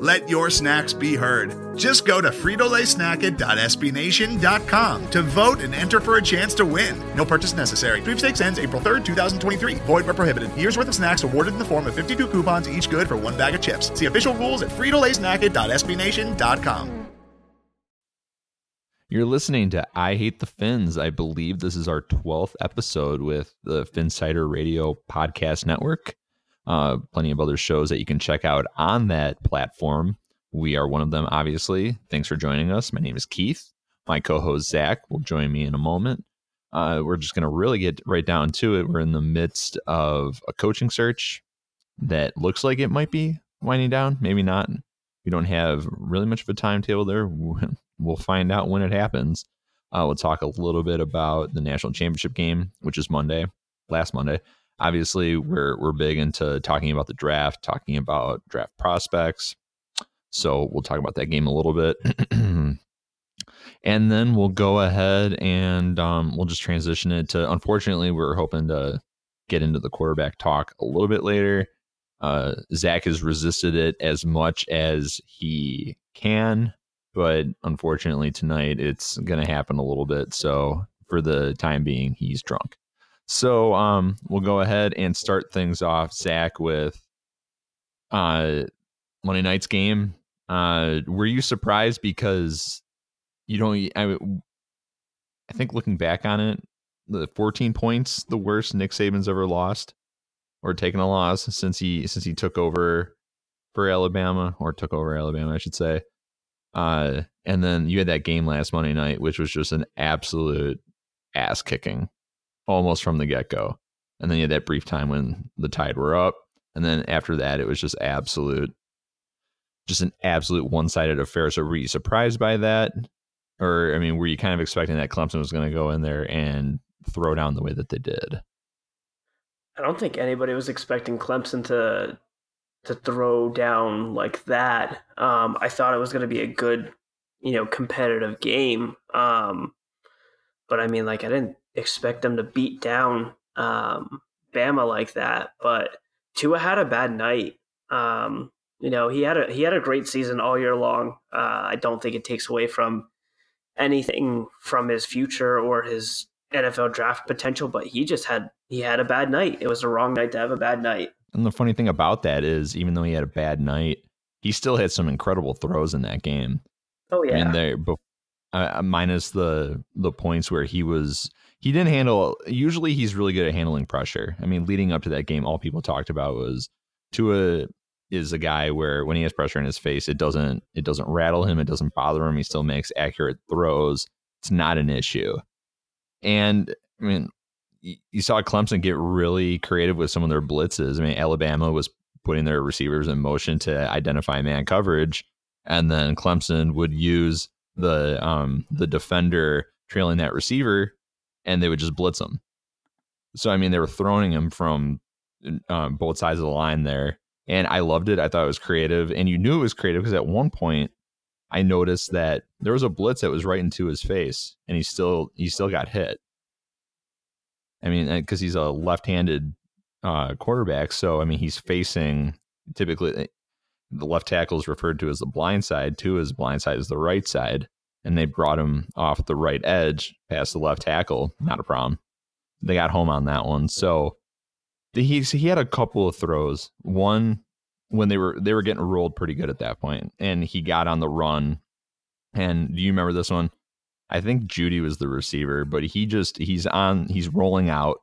Let your snacks be heard. Just go to fritolaysnacket.sbnation.com to vote and enter for a chance to win. No purchase necessary. Sweepstakes ends April 3rd, 2023. Void where prohibited. Year's worth of snacks awarded in the form of 52 coupons, each good for one bag of chips. See official rules at fritolaysnacket.sbnation.com. You're listening to I Hate the Fins. I believe this is our 12th episode with the Phinsider Radio Podcast Network. Uh, plenty of other shows that you can check out on that platform. We are one of them, obviously. Thanks for joining us. My name is Keith. My co host, Zach, will join me in a moment. Uh, we're just going to really get right down to it. We're in the midst of a coaching search that looks like it might be winding down, maybe not. We don't have really much of a timetable there. We'll find out when it happens. Uh, we'll talk a little bit about the national championship game, which is Monday, last Monday obviously we're we're big into talking about the draft, talking about draft prospects. So we'll talk about that game a little bit. and then we'll go ahead and um, we'll just transition it to unfortunately we're hoping to get into the quarterback talk a little bit later. Uh, Zach has resisted it as much as he can, but unfortunately tonight it's going to happen a little bit. So for the time being, he's drunk. So um, we'll go ahead and start things off, Zach, with uh, Monday night's game. Uh, were you surprised because you don't? I, I think looking back on it, the 14 points, the worst Nick Saban's ever lost or taken a loss since he since he took over for Alabama or took over Alabama, I should say. Uh, and then you had that game last Monday night, which was just an absolute ass kicking almost from the get go. And then you had that brief time when the tide were up. And then after that, it was just absolute, just an absolute one sided affair. So were you surprised by that? Or, I mean, were you kind of expecting that Clemson was going to go in there and throw down the way that they did? I don't think anybody was expecting Clemson to to throw down like that. Um, I thought it was going to be a good, you know, competitive game. Um, but I mean, like, I didn't expect them to beat down um, Bama like that. But Tua had a bad night. Um, you know, he had a he had a great season all year long. Uh, I don't think it takes away from anything from his future or his NFL draft potential, but he just had he had a bad night. It was the wrong night to have a bad night. And the funny thing about that is, even though he had a bad night, he still had some incredible throws in that game. Oh yeah, and there uh, minus the the points where he was he didn't handle. Usually, he's really good at handling pressure. I mean, leading up to that game, all people talked about was Tua is a guy where when he has pressure in his face, it doesn't it doesn't rattle him, it doesn't bother him. He still makes accurate throws. It's not an issue. And I mean, you saw Clemson get really creative with some of their blitzes. I mean, Alabama was putting their receivers in motion to identify man coverage, and then Clemson would use the um the defender trailing that receiver and they would just blitz him. So I mean, they were throwing him from um, both sides of the line there, and I loved it. I thought it was creative, and you knew it was creative because at one point I noticed that there was a blitz that was right into his face, and he still he still got hit. I mean, because he's a left-handed uh, quarterback, so I mean he's facing typically eh, the left tackle is referred to as the blind side. Tua his blind side is the right side and they brought him off the right edge past the left tackle. Not a problem. They got home on that one. So he he had a couple of throws. One when they were they were getting rolled pretty good at that point, and he got on the run. And do you remember this one? I think Jeudy was the receiver, but he just he's on he's rolling out,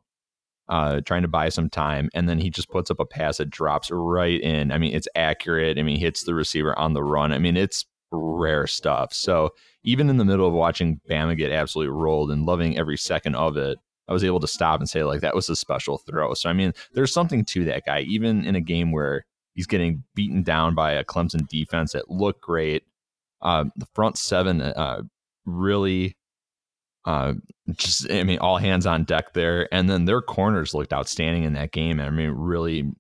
uh, trying to buy some time, and then he just puts up a pass that drops right in. I mean, it's accurate. I mean, hits the receiver on the run. I mean, it's rare stuff. So even in the middle of watching Bama get absolutely rolled and loving every second of it, I was able to stop and say like that was a special throw. So I mean, there's something to that guy, even in a game where He's getting beaten down by a Clemson defense that looked great. Uh, the front seven uh, really uh, just I mean, all hands on deck there, and then their corners looked outstanding in that game. I mean, really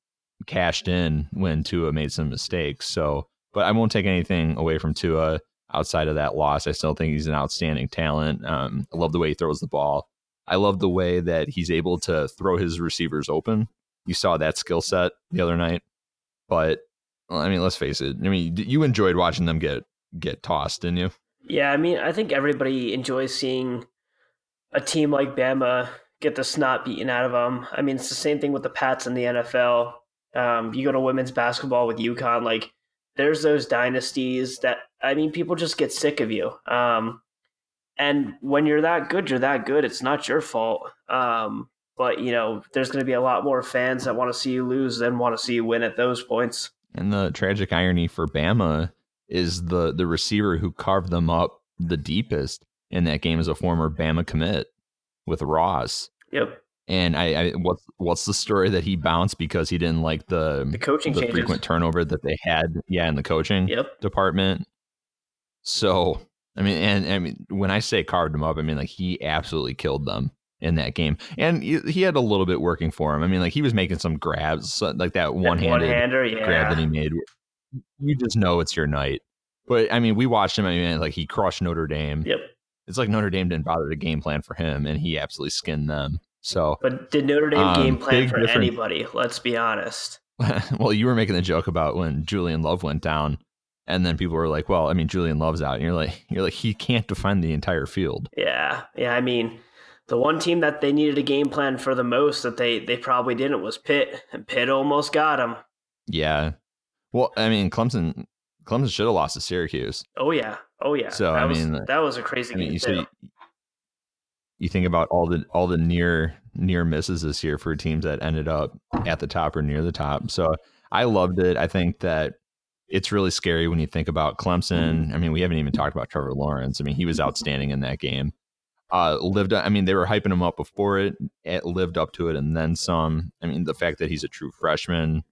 cashed in when Tua made some mistakes. So, but I won't take anything away from Tua outside of that loss. I still think he's an outstanding talent. Um, I love the way he throws the ball. I love the way that he's able to throw his receivers open. You saw that skill set the other night, but well, I mean, let's face it. I mean, you enjoyed watching them get get tossed, didn't you? Yeah, I mean, I think everybody enjoys seeing a team like Bama get the snot beaten out of them. I mean, it's the same thing with the Pats in the NFL. Um, you go to women's basketball with UConn, like there's those dynasties that I mean, people just get sick of you. Um, and when you're that good, you're that good. It's not your fault. Um, but you know, there's going to be a lot more fans that want to see you lose than want to see you win at those points. And the tragic irony for Bama is the the receiver who carved them up the deepest in that game is a former Bama commit with Ross. Yep. And I, I, what's what's the story that he bounced because he didn't like the the coaching the changes. frequent turnover that they had, yeah, in the coaching yep. department. So I mean, and I mean, when I say carved him up, I mean like he absolutely killed them in that game, and he had a little bit working for him. I mean, like he was making some grabs, like that one-handed yeah. grab that he made. You just know it's your night. But I mean, we watched him. I mean, like he crushed Notre Dame. Yep. It's like Notre Dame didn't bother to game plan for him, and he absolutely skinned them. So, but did Notre Dame um, game plan for difference. anybody? Let's be honest. well, you were making the joke about when Julian Love went down, and then people were like, "Well, I mean, Julian Love's out," and you're like, "You're like he can't defend the entire field." Yeah, yeah. I mean, the one team that they needed a game plan for the most that they they probably didn't was Pitt, and Pitt almost got him. Yeah. Well, I mean, Clemson Clemson should have lost to Syracuse. Oh yeah, oh yeah. So that I was, mean, that was a crazy I mean, game. You, you think about all the all the near near misses this year for teams that ended up at the top or near the top. So I loved it. I think that it's really scary when you think about Clemson. I mean, we haven't even talked about Trevor Lawrence. I mean, he was outstanding in that game. Uh, lived. I mean, they were hyping him up before it. It lived up to it, and then some. I mean, the fact that he's a true freshman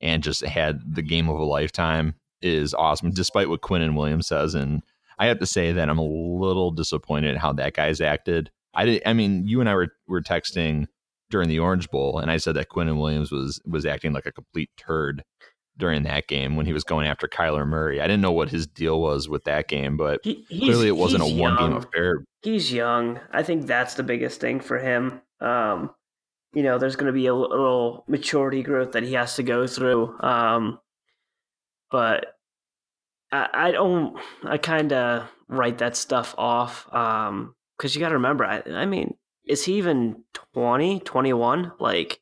and just had the game of a lifetime is awesome, despite what Quinnen Williams says. And I have to say that I'm a little disappointed how that guy's acted. I did, I mean, you and I were were texting during the Orange Bowl, and I said that Quinnen Williams was was acting like a complete turd during that game when he was going after Kyler Murray. I didn't know what his deal was with that game, but he, clearly it wasn't a one game affair. He's young. I think that's the biggest thing for him. Um, you know, there's going to be a little maturity growth that he has to go through. Um, but I, I don't. I kind of write that stuff off because you got to remember. I, I mean, is he even 20, 21? Like,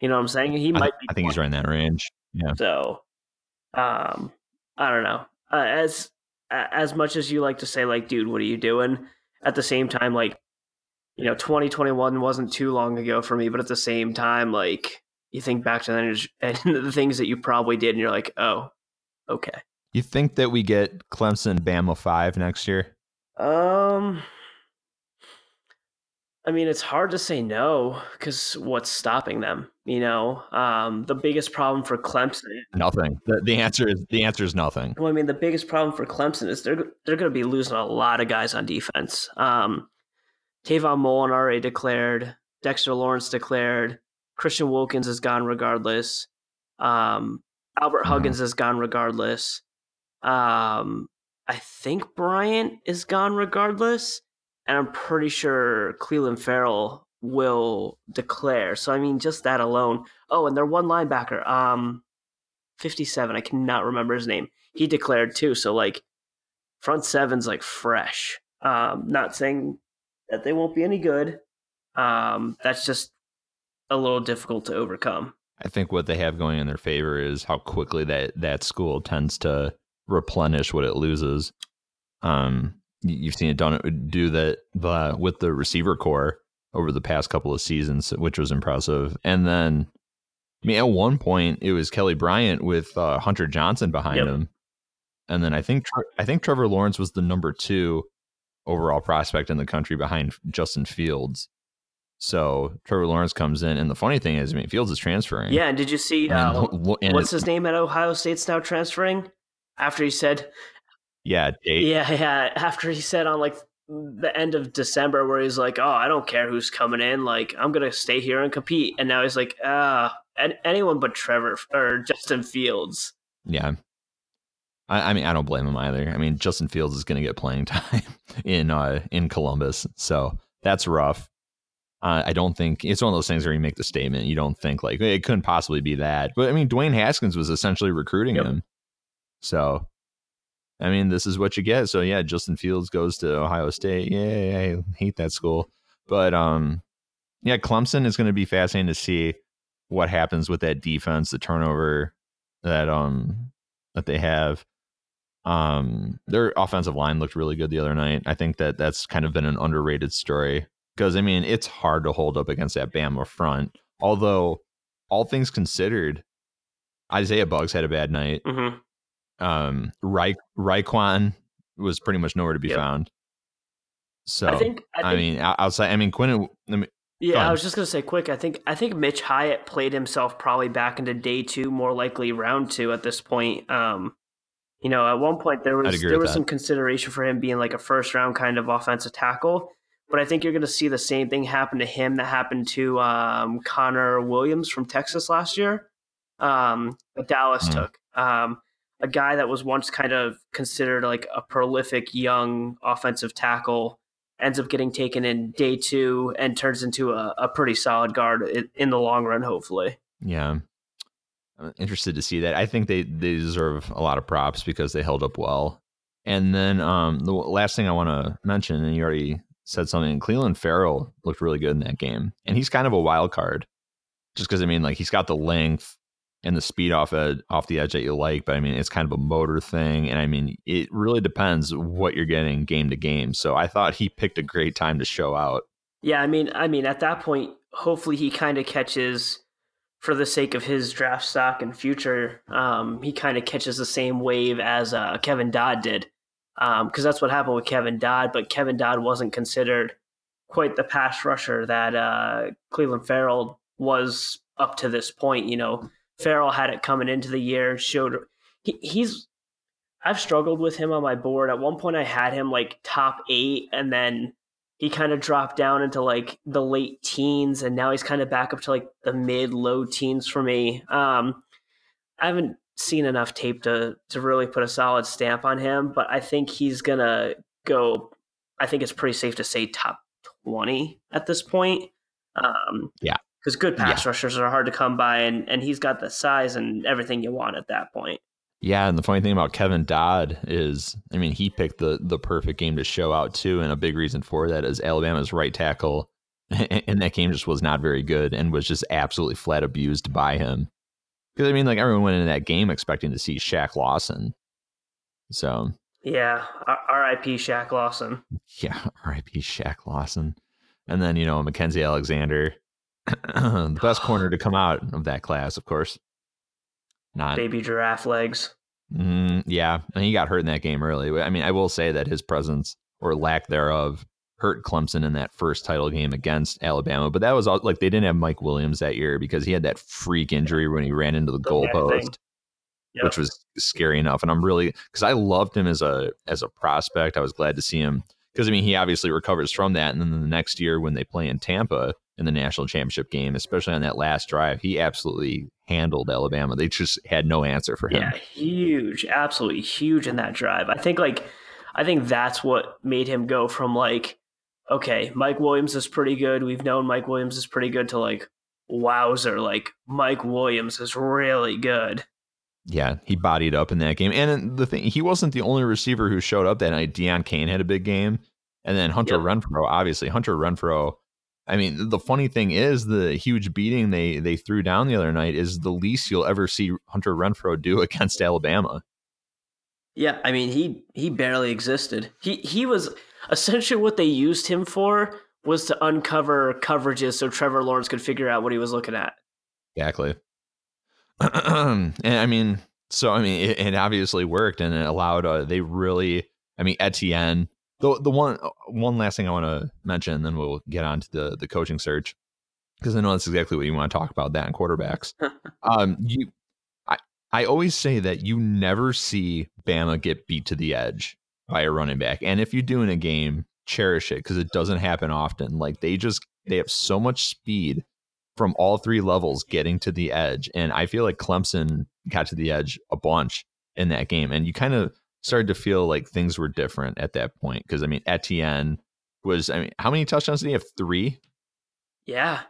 you know what I'm saying? He might. I, I think he's right in that range. Yeah. So, um, I don't know. Uh, as as much as you like to say, like, dude, what are you doing? At the same time, like, you know, 2021 wasn't too long ago for me, but at the same time, like, you think back to the, and the things that you probably did, and you're like, oh, okay. You think that we get Clemson Bama five next year? Um, I mean, it's hard to say no because what's stopping them? You know, um, the biggest problem for Clemson. Nothing. The, the answer is the answer is nothing. Well, I mean, the biggest problem for Clemson is they're they're going to be losing a lot of guys on defense. Um, Trayvon Mullen already declared. Dexter Lawrence declared. Christian Wilkins is gone regardless. Um, Albert mm-hmm. Huggins is gone regardless. Um, I think Bryant is gone regardless, and I'm pretty sure Clelin Ferrell will declare. So I mean, just that alone. Oh, and their one linebacker, um, 57. I cannot remember his name. He declared too. So like, front seven's like fresh. Um, not saying that they won't be any good. Um, that's just a little difficult to overcome. I think what they have going in their favor is how quickly that that school tends to replenish what it loses. Um, you've seen it done do that the, with the receiver corps over the past couple of seasons, which was impressive. And then, I mean, at one point it was Kelly Bryant with uh, Hunter Johnson behind yep. him, and then I think I think Trevor Lawrence was the number two overall prospect in the country behind Justin Fields. So Trevor Lawrence comes in, and the funny thing is, I mean, Fields is transferring. Yeah, and did you see And- uh, and what's his name at Ohio State's now transferring? After he said, Yeah, Dave, yeah, yeah, after he said on like the end of December, where he's like, "Oh, I don't care who's coming in, like I'm gonna stay here and compete," and now he's like, "Ah, an- anyone but Trevor or Justin Fields." yeah. I, I mean, I don't blame him either. I mean, Justin Fields is going to get playing time in uh, in Columbus, so that's rough. Uh, I don't think it's one of those things where you make the statement. You don't think like it couldn't possibly be that, but I mean, Dwayne Haskins was essentially recruiting Yep. him. So, I mean, this is what you get. So yeah, Justin Fields goes to Ohio State. Yeah, I hate that school, but um, yeah, Clemson is going to be fascinating to see what happens with that defense, the turnover that um that they have. Um, their offensive line looked really good the other night. I think that that's kind of been an underrated story because I mean it's hard to hold up against that Bama front. Although all things considered, Isaiah Buggs had a bad night. hmm Um, Rai Raekwon was pretty much nowhere to be Yep. found. So I think. I, think, I mean, outside, I mean, Quinn. I mean, go yeah, I was just gonna say quick. I think I think Mitch Hyatt played himself probably back into day two, more likely round two at this point. Um, you know, at one point there was there was that. some consideration for him being like a first round kind of offensive tackle, but I think you're to see the same thing happen to him that happened to um, Connor Williams from Texas last year. Um, that Dallas Hmm. took um, a guy that was once kind of considered like a prolific young offensive tackle ends up getting taken in day two and turns into a, a pretty solid guard in, the long run, hopefully. Yeah. I'm interested to see that. I think they, they deserve a lot of props because they held up well. And then um, the last thing I want to mention, and you already said something, Clelin Ferrell looked really good in that game. And he's kind of a wild card just because, I mean, like he's got the length and the speed off ed- off the edge that you like, but I mean, it's kind of a motor thing. And I mean, it really depends what you're getting game to game. So I thought he picked a great time to show out. Yeah, I mean, I mean, at that point, hopefully he kind of catches, for the sake of his draft stock and future, um, he kind of catches the same wave as uh, Kevin Dodd did, because that's what happened with Kevin Dodd. But Kevin Dodd wasn't considered quite the pass rusher that uh, Clelin Ferrell was up to this point. You know, Ferrell had it coming into the year, showed he, he's. I've struggled with him on my board. At one point, I had him like top eight, and then he kind of dropped down into like the late teens and now he's kind of back up to like the mid low teens for me um i haven't seen enough tape to to really put a solid stamp on him but i think he's gonna go i think it's pretty safe to say top 20 at this point um Yeah. Because good pass rushers are hard to come by and and he's got the size and everything you want at that point Yeah, and the funny thing about Kevin Dodd is, I mean, he picked the the perfect game to show out too, and a big reason for that is Alabama's right tackle in that game just was not very good and was just absolutely flat abused by him. Because I mean, like everyone went into that game expecting to see Shaq Lawson, so yeah rip Shaq lawson yeah, R.I.P. Shaq Lawson, and then you know Mackensie Alexander, the best corner to come out of that class, of course. Not baby giraffe legs Mm, yeah, and he got hurt in that game early. I mean, I will say that his presence or lack thereof hurt Clemson in that first title game against Alabama. But that was all, like they didn't have Mike Williams that year because he had that freak injury when he ran into the The goalpost, Yep. which was scary enough. And I'm really because I loved him as a as a prospect. I was glad to see him because I mean he obviously recovers from that, and then the next year when they play in Tampa in the national championship game, especially on that last drive, he absolutely handled Alabama. They just had no answer for him. Yeah, huge, absolutely huge in that drive. I think like I think that's what made him go from like, okay, Mike Williams is pretty good. We've known Mike Williams is pretty good to like, wowzer, like Mike Williams is really good. Yeah, he bodied up in that game. And the thing, he wasn't the only receiver who showed up that night. Deon Cain had a big game. And then Hunter Yep. Renfrow, obviously. Hunter Renfrow, I mean, the funny thing is the huge beating they they threw down the other night is the least you'll ever see Hunter Renfrow do against Alabama. Yeah, I mean he he barely existed. He he was essentially what they used him for was to uncover coverages so Trevor Lawrence could figure out what he was looking at. Exactly. And I mean, so I mean, it, it obviously worked, and it allowed. Uh, they really, I mean, Etienne the the one one last thing I want to mention, then we'll get on to the the coaching search because I know that's exactly what you want to talk about that in quarterbacks. um, you, I I always say that you never see Bama get beat to the edge by a running back, and if you do in a game, cherish it because it doesn't happen often. Like they just they have so much speed from all three levels getting to the edge, and I feel like Clemson got to the edge a bunch in that game, and you kind of started to feel like things were different at that point because I mean Etienne was I mean how many touchdowns did he have? Three. Yeah,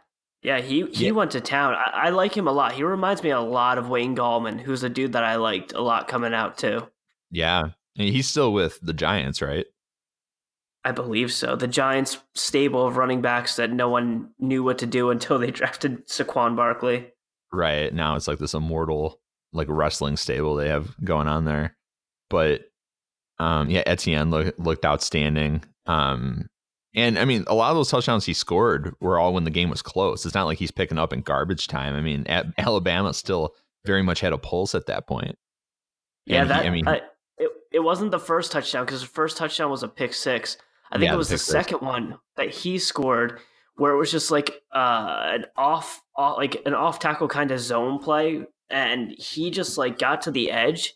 yeah, he he yeah. went to town. I, I, like him a lot. He reminds me a lot of Wayne Gallman, who's a dude that I liked a lot coming out too. Yeah, he's still with the Giants, right? I believe so. The Giants stable of running backs that no one knew what to do until they drafted Saquon Barkley. Right now, it's like this immortal like wrestling stable they have going on there. But um, yeah, Etienne look, looked outstanding. Um, and I mean, a lot of those touchdowns he scored were all when the game was close. It's not like he's picking up in garbage time. I mean, Alabama still very much had a pulse at that point. Yeah, and that he, I mean, it it wasn't the first touchdown because the first touchdown was a pick six. I think yeah, it was the, the second one that he scored where it was just like uh, an off, off like an off tackle kind of zone play, and he just like got to the edge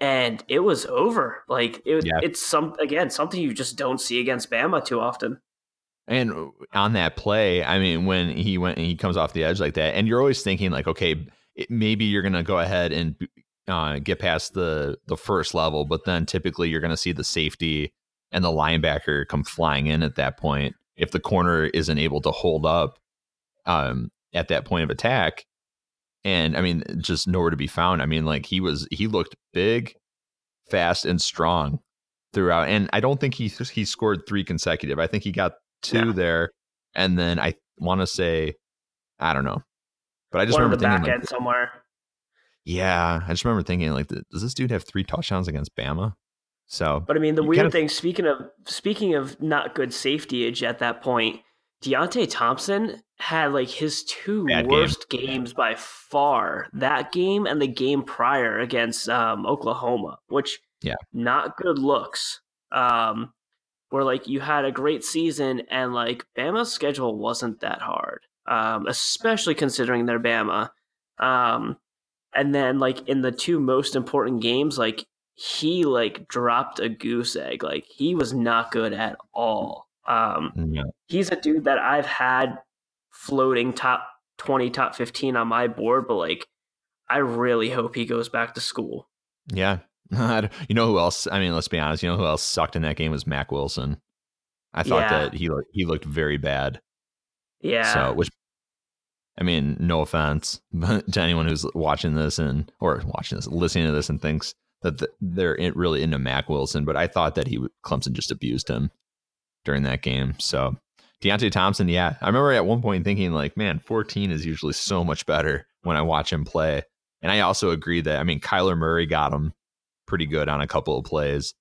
and it was over. Like it, yeah. it's some again something you just don't see against Bama too often. And on that play, I mean, when he went and he comes off the edge like that, and you're always thinking like, okay, it, maybe you're gonna go ahead and uh, get past the the first level, but then typically you're gonna see the safety and the linebacker come flying in at that point if the corner isn't able to hold up um, at that point of attack and I mean, just nowhere to be found. I mean, like he was, he looked big, fast, and strong throughout. And I don't think he he scored three consecutive. I think he got two yeah. there, and then I want to say, I don't know, but I just One remember thinking back like, end somewhere. Yeah, I just remember thinking like, does this dude have three touchdowns against Bama? So, but I mean, the weird kind of, thing. Speaking of speaking of not good safety edge at that point, Deionte Thompson had like his two worst game. games by far. That game and the game prior against um, Oklahoma, which yeah, not good looks. Um, where like you had a great season and like Bama's schedule wasn't that hard, um, especially considering their Bama. Um, and then like in the two most important games, like he like dropped a goose egg. Like he was not good at all. Um, yeah. He's a dude that I've had floating top 20, top 15 on my board, but like, I really hope he goes back to school. Yeah. you know who else? I mean, let's be honest. You know who else sucked in that game was Mack Wilson. I thought yeah. that he he looked very bad. Yeah. So, which I mean, no offense, but to anyone who's watching this and or watching this, listening to this, and thinks that they're really into Mack Wilson, but I thought that he Clemson just abused him during that game. So Deionte Thompson, yeah. I remember at one point thinking, like, man, 14 is usually so much better when I watch him play. And I also agree that, I mean, Kyler Murray got him pretty good on a couple of plays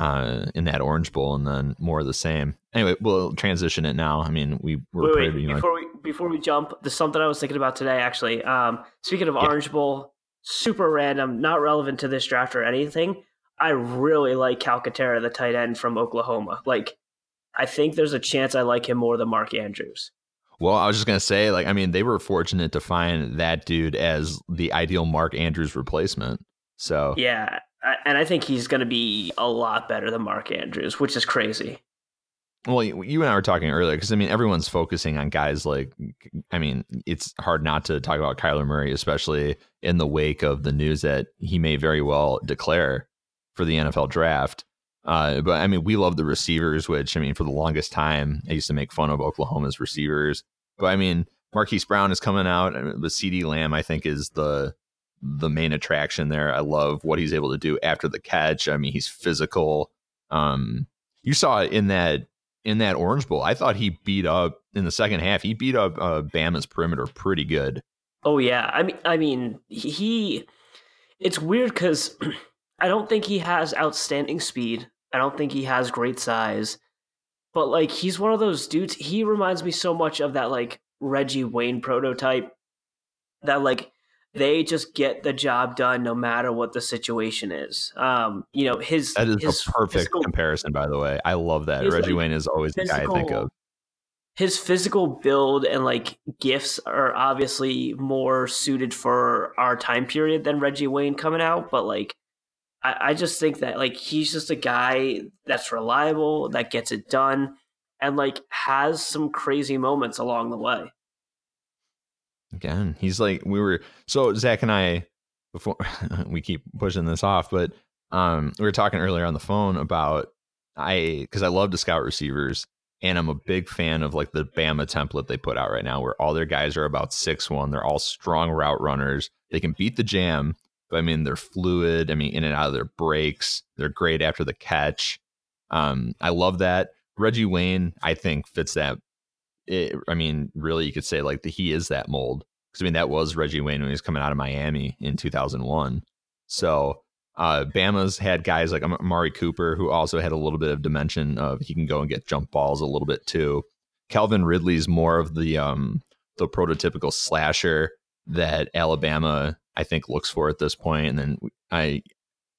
uh, in that Orange Bowl and then more of the same. Anyway, we'll transition it now. I mean, we were wait, wait, before, we, before we jump, there's something I was thinking about today, actually. Um, speaking of yeah. Orange Bowl, super random, not relevant to this draft or anything. I really like Calcaterra, the tight end from Oklahoma. Like, I think there's a chance I like him more than Mark Andrews. Well, I was just gonna say, like, I mean, they were fortunate to find that dude as the ideal Mark Andrews replacement. So yeah, and I think he's gonna be a lot better than Mark Andrews, which is crazy. Well, you and I were talking earlier because I mean, everyone's focusing on guys like, I mean, it's hard not to talk about Kyler Murray, especially in the wake of the news that he may very well declare for the NFL draft. Uh, but I mean, we love the receivers, which I mean, for the longest time, I used to make fun of Oklahoma's receivers. But I mean, Marquise Brown is coming out. The CeeDee Lamb, I think, is the the main attraction there. I love what he's able to do after the catch. I mean, he's physical. Um, you saw in that in that Orange Bowl. I thought he beat up in the second half. He beat up uh, Bama's perimeter pretty good. Oh yeah, I mean, I mean, he. It's weird because I don't think he has outstanding speed. I don't think he has great size. But like he's one of those dudes. He reminds me so much of that like Reggie Wayne prototype. That like they just get the job done no matter what the situation is. Um, you know, his that is his a perfect physical, comparison, by the way. I love that. Reggie like, Wayne is always the guy I think of. His physical build and like gifts are obviously more suited for our time period than Reggie Wayne coming out, but like I, I just think that like he's just a guy that's reliable, that gets it done, and like has some crazy moments along the way. Again, he's like we were so Zach and I before we keep pushing this off, but um we were talking earlier on the phone about I because I love to scout receivers and I'm a big fan of like the Bama template they put out right now where all their guys are about six one. They're all strong route runners. They can beat the jam, but I mean they're fluid. I mean in and out of their breaks. They're great after the catch. Um, I love that. Reggie Wayne, I think, fits that it, I mean, really, you could say like the, he is that mold because I mean that was Reggie Wayne when he was coming out of Miami in 2001. So uh, Bama's had guys like Amari Cooper who also had a little bit of dimension of he can go and get jump balls a little bit too. Calvin Ridley's more of the um, the prototypical slasher that Alabama I think looks for at this point. And then I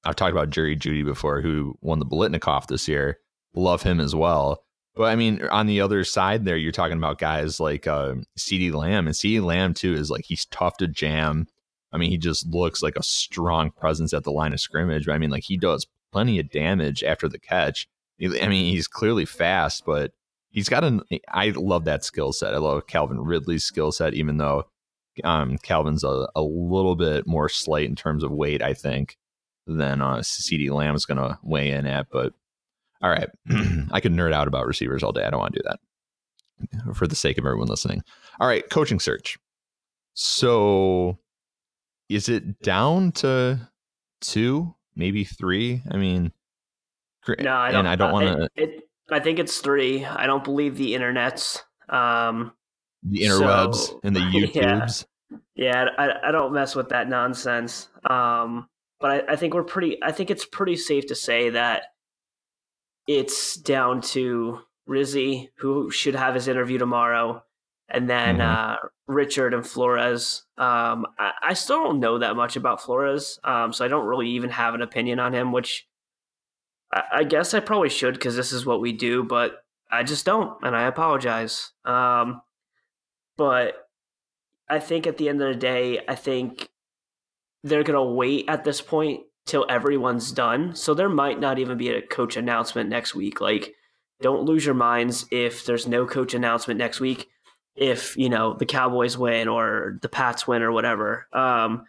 I've talked about Jerry Jeudy before, who won the Biletnikoff this year. Love him as well. But I mean, on the other side, there you're talking about guys like uh, CeeDee Lamb, and CeeDee Lamb too is like he's tough to jam. I mean, he just looks like a strong presence at the line of scrimmage. But I mean, like he does plenty of damage after the catch. I mean, he's clearly fast, but he's got an. I love that skill set. I love Calvin Ridley's skill set, even though um, Calvin's a, a little bit more slight in terms of weight, I think, than uh, CeeDee Lamb is going to weigh in at. But all right. I could nerd out about receivers all day. I don't want to do that for the sake of everyone listening. All right. Coaching search. So is it down to two, maybe three? I mean, no, I don't, and I don't want to. I think it's three. I don't believe the internet's. Um, the interwebs so, and the YouTubes. Yeah, yeah I, I don't mess with that nonsense. Um, but I, I think we're pretty. I think it's pretty safe to say that it's down to Rizzi, who should have his interview tomorrow, and then mm-hmm. uh, Richard and Flores. Um, I, I, still don't know that much about Flores, um, so I don't really even have an opinion on him, which I, I guess I probably should because this is what we do, but I just don't, and I apologize. Um, but I think at the end of the day, I think they're going to wait at this point till everyone's done. So there might not even be a coach announcement next week. Like, don't lose your minds if there's no coach announcement next week. If you know the Cowboys win or the Pats win or whatever, um,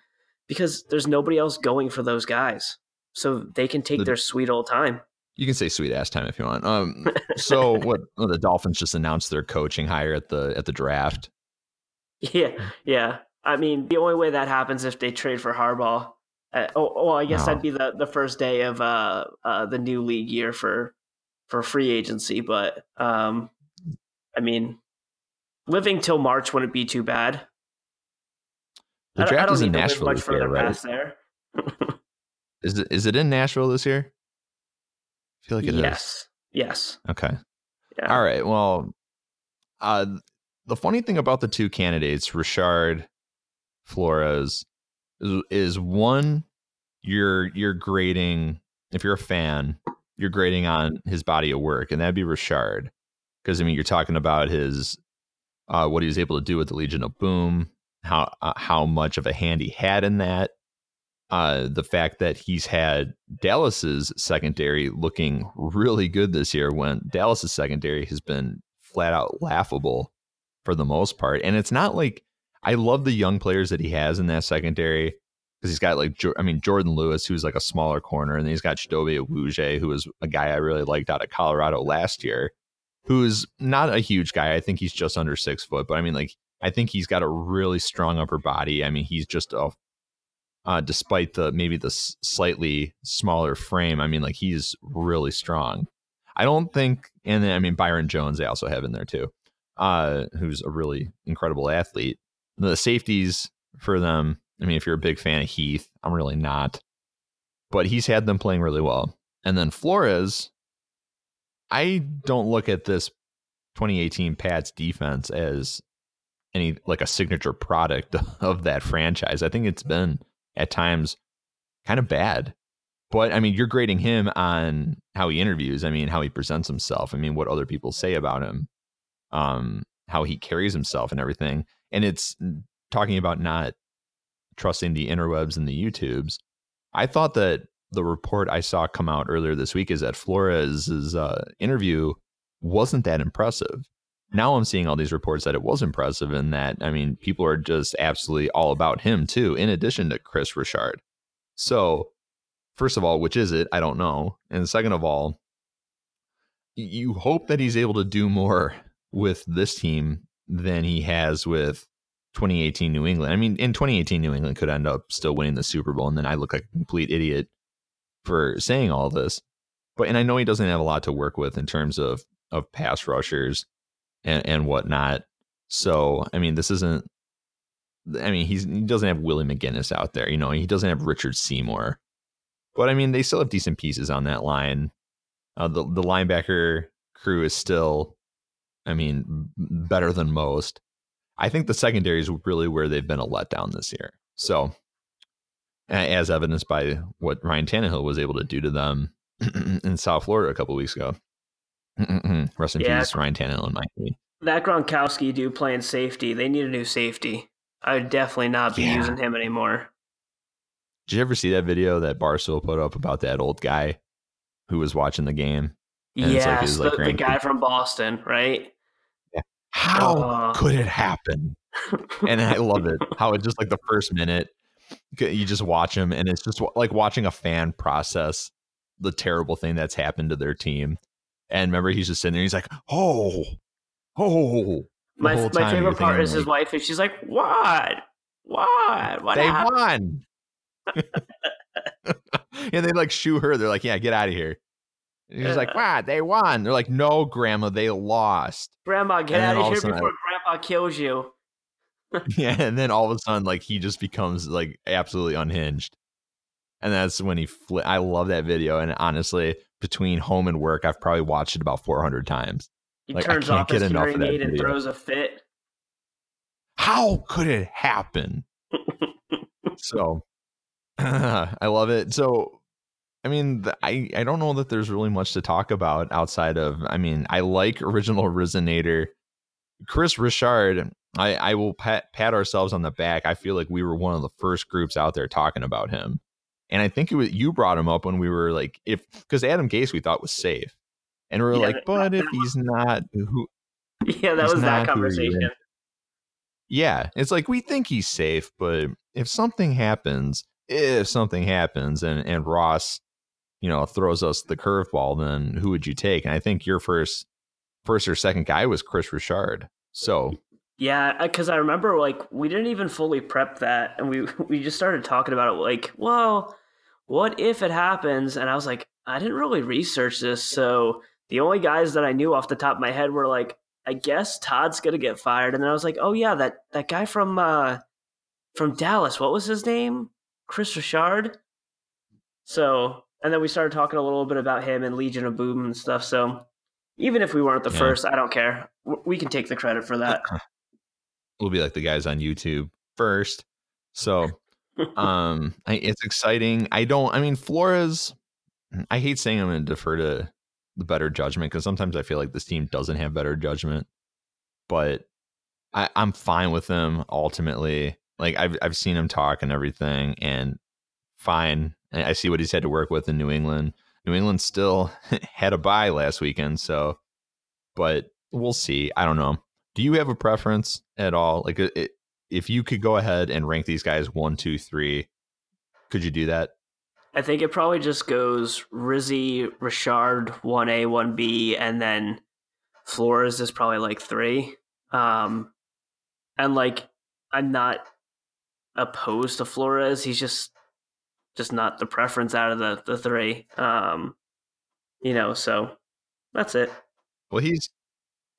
because there's nobody else going for those guys, so they can take the, their sweet old time. You can say sweet ass time if you want. Um, so what? Well, the Dolphins just announced their coaching hire at the at the draft. Yeah, yeah. I mean, the only way that happens if they trade for Harbaugh. Uh, oh, oh, I guess that'd be the, the first day of uh, uh, the new league year for for free agency. But um, I mean, living till March wouldn't be too bad. The draft is in Nashville much further year, right? there. is it is it in Nashville this year? I feel like it yes. is. Yes. Okay. Yeah. All right. Well, uh, the funny thing about the two candidates, Richard Flores, is, is one you're you're grading if you're a fan, you're grading on his body of work, and that'd be Richard. Because I mean, you're talking about his uh, what he was able to do with the Legion of Boom, how uh, how much of a hand he had in that. Uh, the fact that he's had Dallas's secondary looking really good this year, when Dallas's secondary has been flat out laughable for the most part, and it's not like I love the young players that he has in that secondary because he's got like I mean Jourdan Lewis, who's like a smaller corner, and then he's got Chidobe Awuzie, who was a guy I really liked out of Colorado last year, who's not a huge guy. I think he's just under six foot, but I mean like I think he's got a really strong upper body. I mean he's just a uh, despite the maybe the s- slightly smaller frame. I mean like he's really strong. I don't think, and then I mean Byron Jones they also have in there too, uh, who's a really incredible athlete the safeties for them. I mean, if you're a big fan of Heath, I'm really not, but he's had them playing really well. And then Flores, I don't look at this 2018 Pats defense as any like a signature product of that franchise. I think it's been at times kind of bad. But I mean, you're grading him on how he interviews. I mean, how he presents himself. I mean, what other people say about him, um, how he carries himself, and everything. And it's talking about not trusting the interwebs and the YouTubes. I thought that the report I saw come out earlier this week is that Flores's uh, interview wasn't that impressive. Now I'm seeing all these reports that it was impressive and that, I mean, people are just absolutely all about him too, in addition to Kris Richard. So, first of all, which is it? I don't know. And second of all, you hope that he's able to do more with this team than he has with 2018 New England. I mean, in 2018, New England could end up still winning the Super Bowl, and then I look like a complete idiot for saying all this. But and I know he doesn't have a lot to work with in terms of of pass rushers and, and whatnot. So I mean, this isn't. I mean, he's he doesn't have Willie McGinest out there. You know, he doesn't have Richard Seymour. But I mean, they still have decent pieces on that line. Uh, the the linebacker crew is still, I mean, better than most. I think the secondary is really where they've been a letdown this year. So as evidenced by what Ryan Tannehill was able to do to them in South Florida a couple weeks ago. Rest in yeah, peace, Ryan Tannehill and Miami. That Gronkowski dude playing safety, they need a new safety. I would definitely not be yeah. using him anymore. Did you ever see that video that Barstool put up about that old guy who was watching the game? Yeah, Yes, like, the, the, guy from Boston, right? How uh, could it happen? and I love it. How it just like the first minute, you just watch them and it's just like watching a fan process the terrible thing that's happened to their team and remember he's just sitting there he's like oh oh my, my favorite part is like, his wife and she's like what what what they happened? won and they like shoo her they're like yeah get out of here and she's like uh, wow, they won they're like no grandma they lost grandma get out of here before grandpa kills you yeah, and then all of a sudden, like he just becomes like absolutely unhinged, and that's when he. Fl- I love that video, and honestly, between home and work, I've probably watched it about four hundred times. He like, turns off his hearing aid and throws a fit. How could it happen? so, I love it. So, I mean, I I don't know that there's really much to talk about outside of. I mean, I like original Resonator. Kris Richard, I, I will pat, pat ourselves on the back. I feel like we were one of the first groups out there talking about him. And I think it was you brought him up when we were like, if because Adam Gase we thought was safe. And we are yeah, like, but if he's not who Yeah, that was that conversation. Yeah. It's like we think he's safe, but if something happens, if something happens and, and Ross, you know, throws us the curveball, then who would you take? And I think your first first or second guy was Kris Richard. So yeah, because I remember like we didn't even fully prep that, and we we just started talking about it. Like, well, what if it happens? And I was like, I didn't really research this, so the only guys that I knew off the top of my head were like, I guess Todd's gonna get fired, and then I was like, oh yeah, that that guy from uh from Dallas, what was his name? Kris Richard. So, and then we started talking a little bit about him and Legion of Boom and stuff. So, even if we weren't the yeah. first, I don't care. We can take the credit for that. we'll be like the guys on YouTube first. So um I, it's exciting. I don't I mean Flores I hate saying I'm going to defer to the better judgment because sometimes I feel like this team doesn't have better judgment. But I, I'm fine with them ultimately. Like I've I've seen him talk and everything, and fine. I see what he's had to work with in New England. New England still had a bye last weekend, so but we'll see. I don't know. Do you have a preference at all? Like, it, if you could go ahead and rank these guys one, two, three, could you do that? I think it probably just goes Rizzi, Richard, one A, one B, and then Flores is probably like three. Um, and like, I'm not opposed to Flores. He's just just not the preference out of the the three. Um, you know, so that's it. Well, he's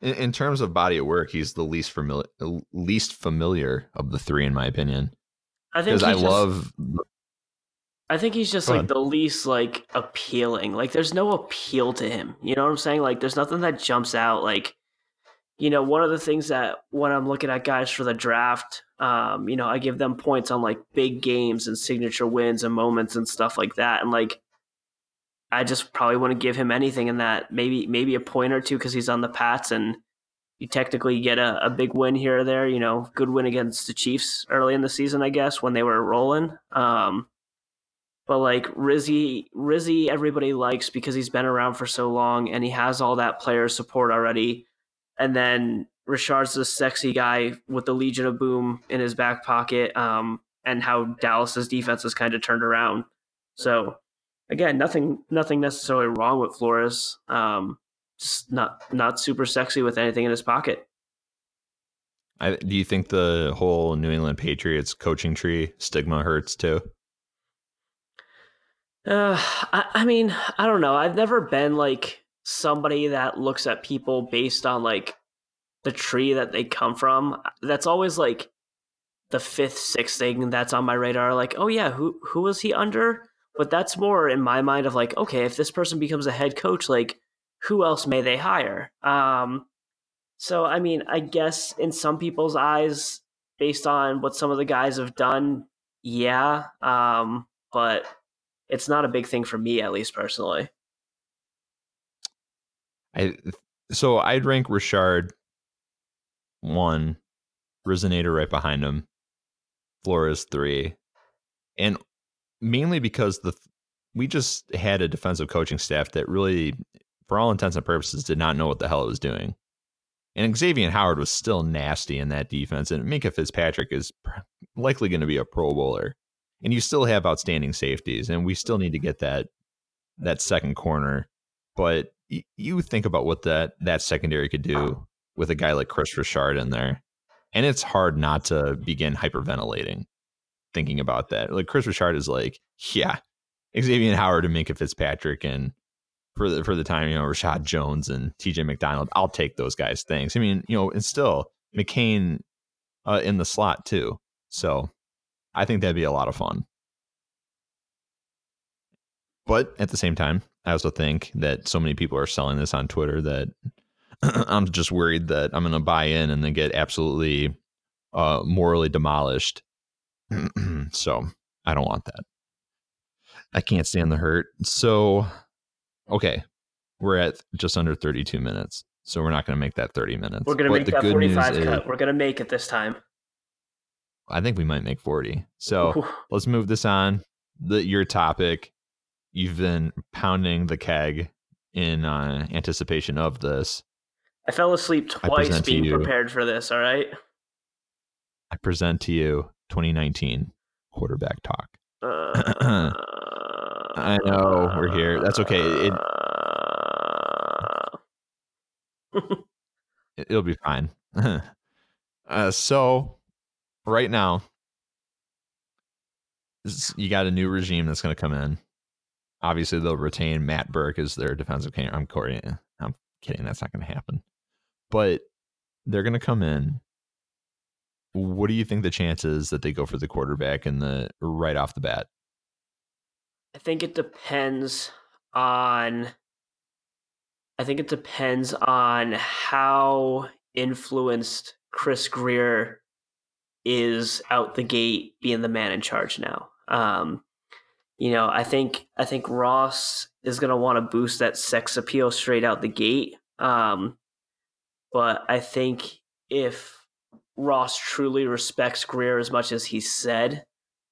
in, in terms of body of work, he's the least familiar, least familiar of the three, in my opinion. I think I just, love. I think he's just like the least like appealing. Like, there's no appeal to him. You know what I'm saying? Like, there's nothing that jumps out. Like, you know, one of the things that when I'm looking at guys for the draft, um, you know, I give them points on like big games and signature wins and moments and stuff like that. And like, I just probably wouldn't give him anything in that. Maybe maybe a point or two because he's on the Pats and you technically get a, a big win here or there. You know, good win against the Chiefs early in the season, I guess, when they were rolling. Um, but like Rizzi, Rizzi, everybody likes because he's been around for so long and he has all that player support already. And then Richard's the sexy guy with the Legion of Boom in his back pocket, um, and how Dallas's defense has kind of turned around. So again, nothing nothing necessarily wrong with Flores. Um, just not not super sexy with anything in his pocket. I, do you think the whole New England Patriots coaching tree stigma hurts too? Uh, I, I mean, I don't know. I've never been like somebody that looks at people based on like the tree that they come from. That's always like the fifth, sixth thing that's on my radar. Like, oh yeah, who who was he under? But that's more in my mind of like, okay, if this person becomes a head coach, like who else may they hire? Um, so I mean, I guess in some people's eyes, based on what some of the guys have done, yeah. Um, but it's not a big thing for me, at least personally. I so I'd rank Richard one, Resonator right behind him, Flores three, and mainly because the we just had a defensive coaching staff that really, for all intents and purposes, did not know what the hell it was doing. And Xavier Howard was still nasty in that defense, and Minkah Fitzpatrick is likely going to be a Pro Bowler and you still have outstanding safeties, and we still need to get that that second corner. But you think about what that that secondary could do with a guy like Kris Richard in there, and it's hard not to begin hyperventilating thinking about that. Like Kris Richard is like, yeah, Xavier Howard and Minkah Fitzpatrick, and for the for the time, you know, Reshad Jones and T.J. McDonald, I'll take those guys. Things. I mean, you know, and still McCain uh, in the slot too. So I think that'd be a lot of fun. But at the same time, I also think that so many people are selling this on Twitter that I'm just worried that I'm going to buy in and then get absolutely uh, morally demolished. so I don't want that. I can't stand the hurt. So, okay, we're at just under 32 minutes. So we're not going to make that 30 minutes. We're going to make that 45 cut. Is, we're going to make it this time. I think we might make 40. So Ooh. let's move this on. The your topic. You've been pounding the keg in uh, anticipation of this. I fell asleep twice being you, prepared for this, all right? I present to you 2019 quarterback talk. Uh, I know we're here. That's okay. It, it, will be fine. uh, so right now, you got a new regime that's going to come in. Obviously, they'll retain Matt Burke as their defensive king. I'm Corey. I'm kidding. That's not going to happen. But they're going to come in. What do you think the chances that they go for the quarterback in the right off the bat? I think it depends on. I think it depends on how influenced Chris Grier is out the gate being the man in charge now. Um, you know, I think I think Ross is going to want to boost that sex appeal straight out the gate. Um, but I think if Ross truly respects Grier as much as he said,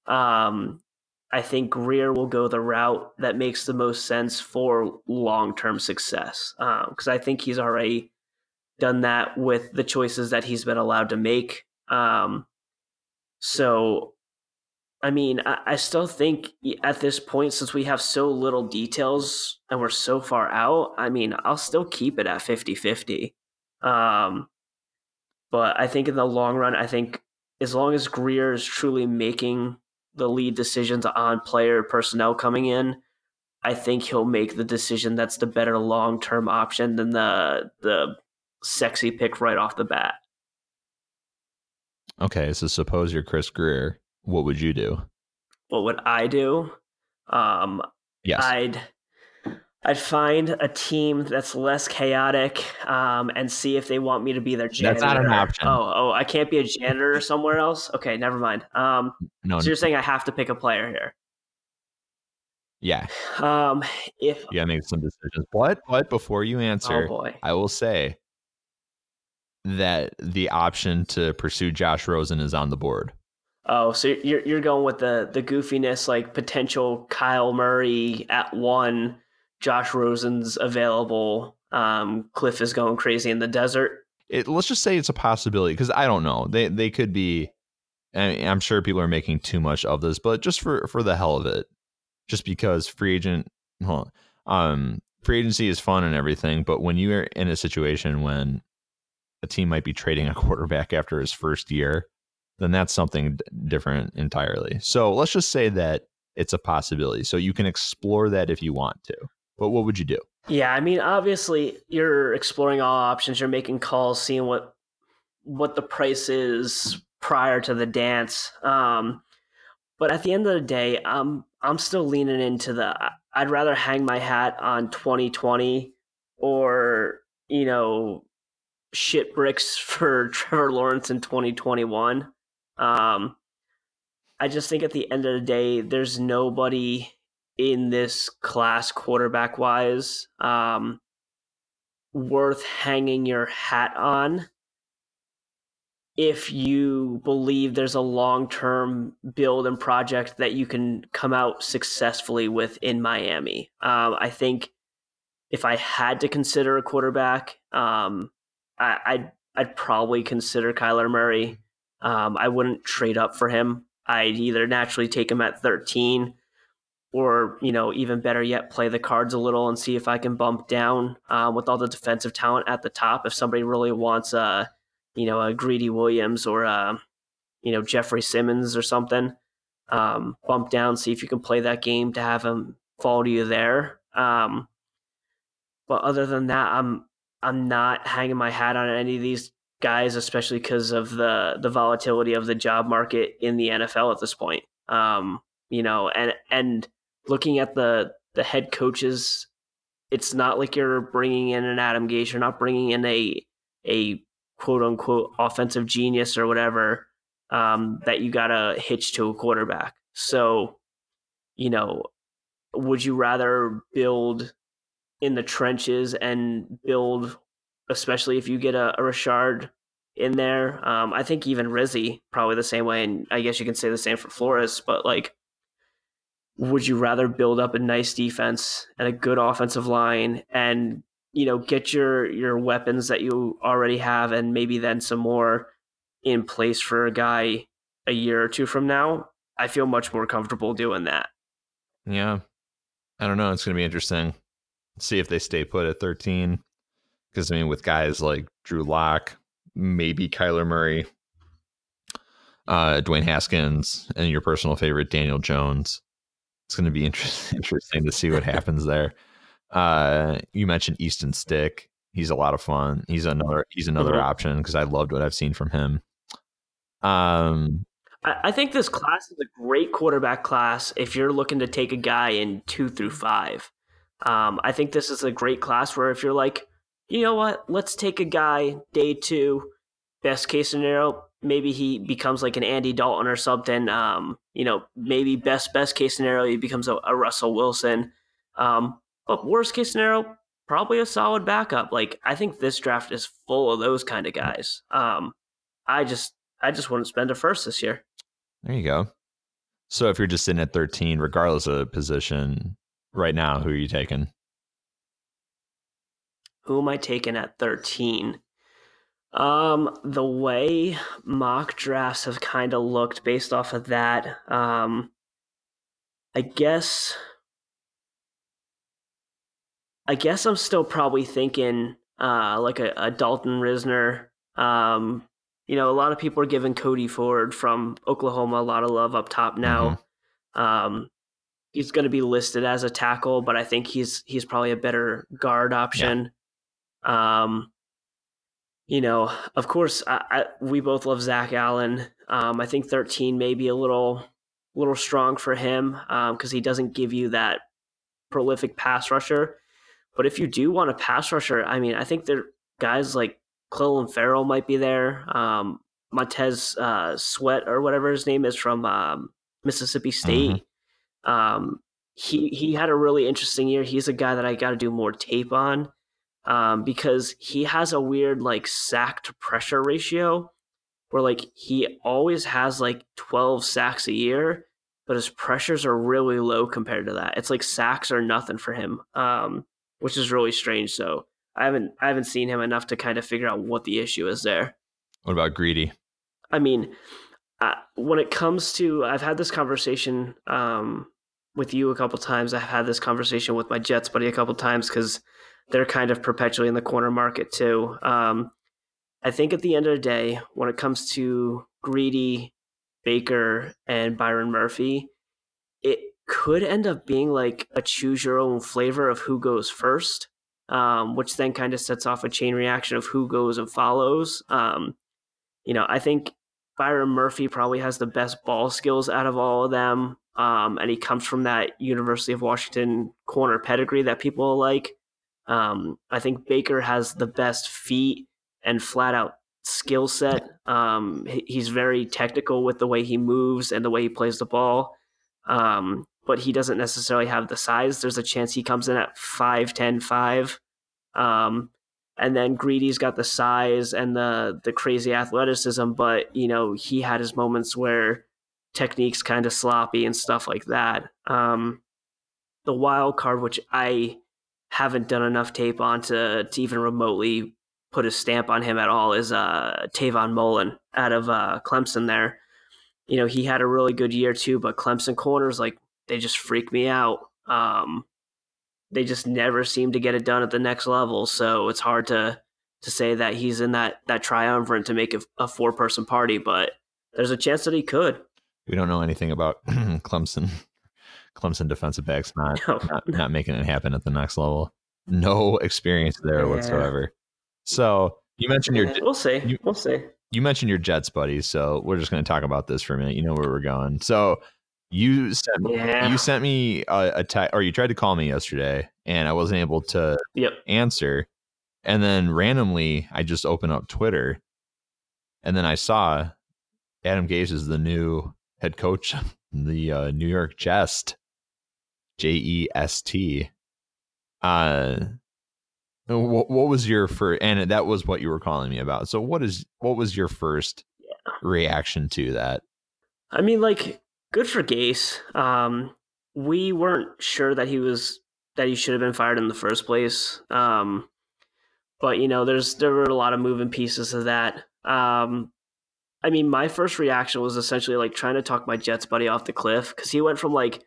um, I think Grier will go the route that makes the most sense for long term success. Because um, I think he's already done that with the choices that he's been allowed to make. Um, so, I mean, I, I still think at this point, since we have so little details and we're so far out, I mean, I'll still keep it at 50 50. Um, but I think in the long run, I think as long as Grier is truly making the lead decisions on player personnel coming in, I think he'll make the decision that's the better long term option than the the sexy pick right off the bat. Okay, so suppose you're Chris Grier, what would you do? What would I do? Um, yes. I'd I'd find a team that's less chaotic um, and see if they want me to be their janitor. That's not an option. Oh, oh, I can't be a janitor somewhere else. Okay, never mind. Um, No, so you're saying I have to pick a player here? yeah, Um, if you gotta make some decisions. But but before you oh answer, boy, I will say that the option to pursue Josh Rosen is on the board. Oh, so you're you're going with the the goofiness, like potential Kyler Murray at one, Josh Rosen's available. Um, Cliff is going crazy in the desert. It, let's just say it's a possibility because I don't know. They they could be. I mean, I'm sure people are making too much of this, but just for for the hell of it, just because free agent, um, free agency is fun and everything, but when you are in a situation when a team might be trading a quarterback after his first year, then that's something different entirely. So let's just say that it's a possibility. So you can explore that if you want to. But what would you do? Yeah, I mean, obviously, you're exploring all options. You're making calls, seeing what what the price is prior to the dance. Um, but at the end of the day, I'm I'm still leaning into the. I'd rather hang my hat on 2020 or you know shit bricks for Trevor Lawrence in 2021. Um, I just think at the end of the day, there's nobody in this class quarterback wise um, worth hanging your hat on if you believe there's a long term build and project that you can come out successfully with in Miami. Um, I think if I had to consider a quarterback, um, I, I'd I'd probably consider Kyler Murray. Um, I wouldn't trade up for him. I'd either naturally take him at 13 or, you know, even better yet, play the cards a little and see if I can bump down uh, with all the defensive talent at the top. If somebody really wants a, you know, a Greedy Williams or a, you know, Jeffrey Simmons or something, um, bump down, see if you can play that game to have him fall to you there. Um, but other than that, I'm I'm not hanging my hat on any of these guys, especially because of the the volatility of the job market in the NFL at this point. Um, you know, and and looking at the the head coaches, it's not like you're bringing in an Adam Gase. You're not bringing in a a quote unquote offensive genius or whatever um, that you got to hitch to a quarterback. So, you know, would you rather build in the trenches and build, especially if you get a, a Richard in there. Um, I think even Rizzi probably the same way, and I guess you can say the same for Flores. But like, would you rather build up a nice defense and a good offensive line, and you know get your your weapons that you already have, and maybe then some more in place for a guy a year or two from now? I feel much more comfortable doing that. Yeah. I don't know. It's going to be interesting. See if they stay put at 13. Because, I mean, with guys like Drew Lock, maybe Kyler Murray, uh, Dwayne Haskins, and your personal favorite, Daniel Jones, it's going to be interesting, interesting to see what happens there. Uh, you mentioned Easton Stick. He's a lot of fun. He's another he's another Mhm. option because I loved what I've seen from him. Um, I, I think this class is a great quarterback class if you're looking to take a guy in two through five. Um, I think this is a great class where if you're like, you know what, let's take a guy day two, best case scenario, maybe he becomes like an Andy Dalton or something. Um, you know, maybe best best case scenario he becomes a, a Russell Wilson. Um, but worst case scenario, probably a solid backup. Like I think this draft is full of those kind of guys. Um, I just I just wouldn't spend a first this year. There you go. So if you're just sitting at 13, regardless of position, right now, who are you taking? Who am I taking at 13? Um, the way mock drafts have kind of looked based off of that, um, I guess, I guess I'm still probably thinking, uh, like a, a Dalton Risner. Um, you know, a lot of people are giving Cody Ford from Oklahoma a lot of love up top now. Um, he's going to be listed as a tackle, but I think he's he's probably a better guard option. Um, you know, of course, I, I, we both love Zach Allen. Um, I think 13 may be a little little strong for him because he doesn't give you that prolific pass rusher. But if you do want a pass rusher, I mean, I think there guys like Clelin Ferrell might be there. Um, Montez uh, Sweat or whatever his name is from um, Mississippi State. Mm-hmm. Um, he he had a really interesting year. He's a guy that I got to do more tape on um, because he has a weird like sack to pressure ratio where like he always has like 12 sacks a year, but his pressures are really low compared to that. It's like sacks are nothing for him, um, which is really strange. So I haven't I haven't seen him enough to kind of figure out what the issue is there. What about Greedy? I mean, uh, when it comes to, I've had this conversation um, with you a couple times. I've had this conversation with my Jets buddy a couple times because they're kind of perpetually in the corner market too. Um, I think at the end of the day, when it comes to Greedy, Baker, and Byron Murphy, it could end up being like a choose your own flavor of who goes first, um, which then kind of sets off a chain reaction of who goes and follows. Um, you know, I think Byron Murphy probably has the best ball skills out of all of them. Um, and he comes from that University of Washington corner pedigree that people like. Um, I think Baker has the best feet and flat out skill set. Um, he's very technical with the way he moves and the way he plays the ball. Um, but he doesn't necessarily have the size. There's a chance he comes in at 5'10, 5. Um, and then Greedy's got the size and the the crazy athleticism, but you know he had his moments where techniques kind of sloppy and stuff like that. Um, the wild card, which I haven't done enough tape on to to even remotely put a stamp on him at all, is uh, Trayvon Mullen out of uh, Clemson. There, you know he had a really good year too, but Clemson corners like they just freak me out. Um, they just never seem to get it done at the next level. So it's hard to to say that he's in that that triumvirate to make a, a four person party, but there's a chance that he could. We don't know anything about Clemson. Clemson defensive backs not, no. not, not making it happen at the next level. No experience there yeah. whatsoever. So you mentioned your. We'll see. You, we'll see. You mentioned your Jets, buddy. So we're just going to talk about this for a minute. You know where we're going. So you sent yeah. you sent me a, a text, or you tried to call me yesterday, and I wasn't able to yep. answer. And then randomly, I just opened up Twitter, and then I saw Adam Gase is the new head coach, the uh, New York Jest, J E S T. Uh, what, what was your first? And that was what you were calling me about. So, what is what was your first yeah. reaction to that? I mean, like good for Gase. Um, we weren't sure that he was that he should have been fired in the first place. Um, but you know, there's there were a lot of moving pieces of that. Um, I mean, my first reaction was essentially like trying to talk my Jets buddy off the cliff because he went from like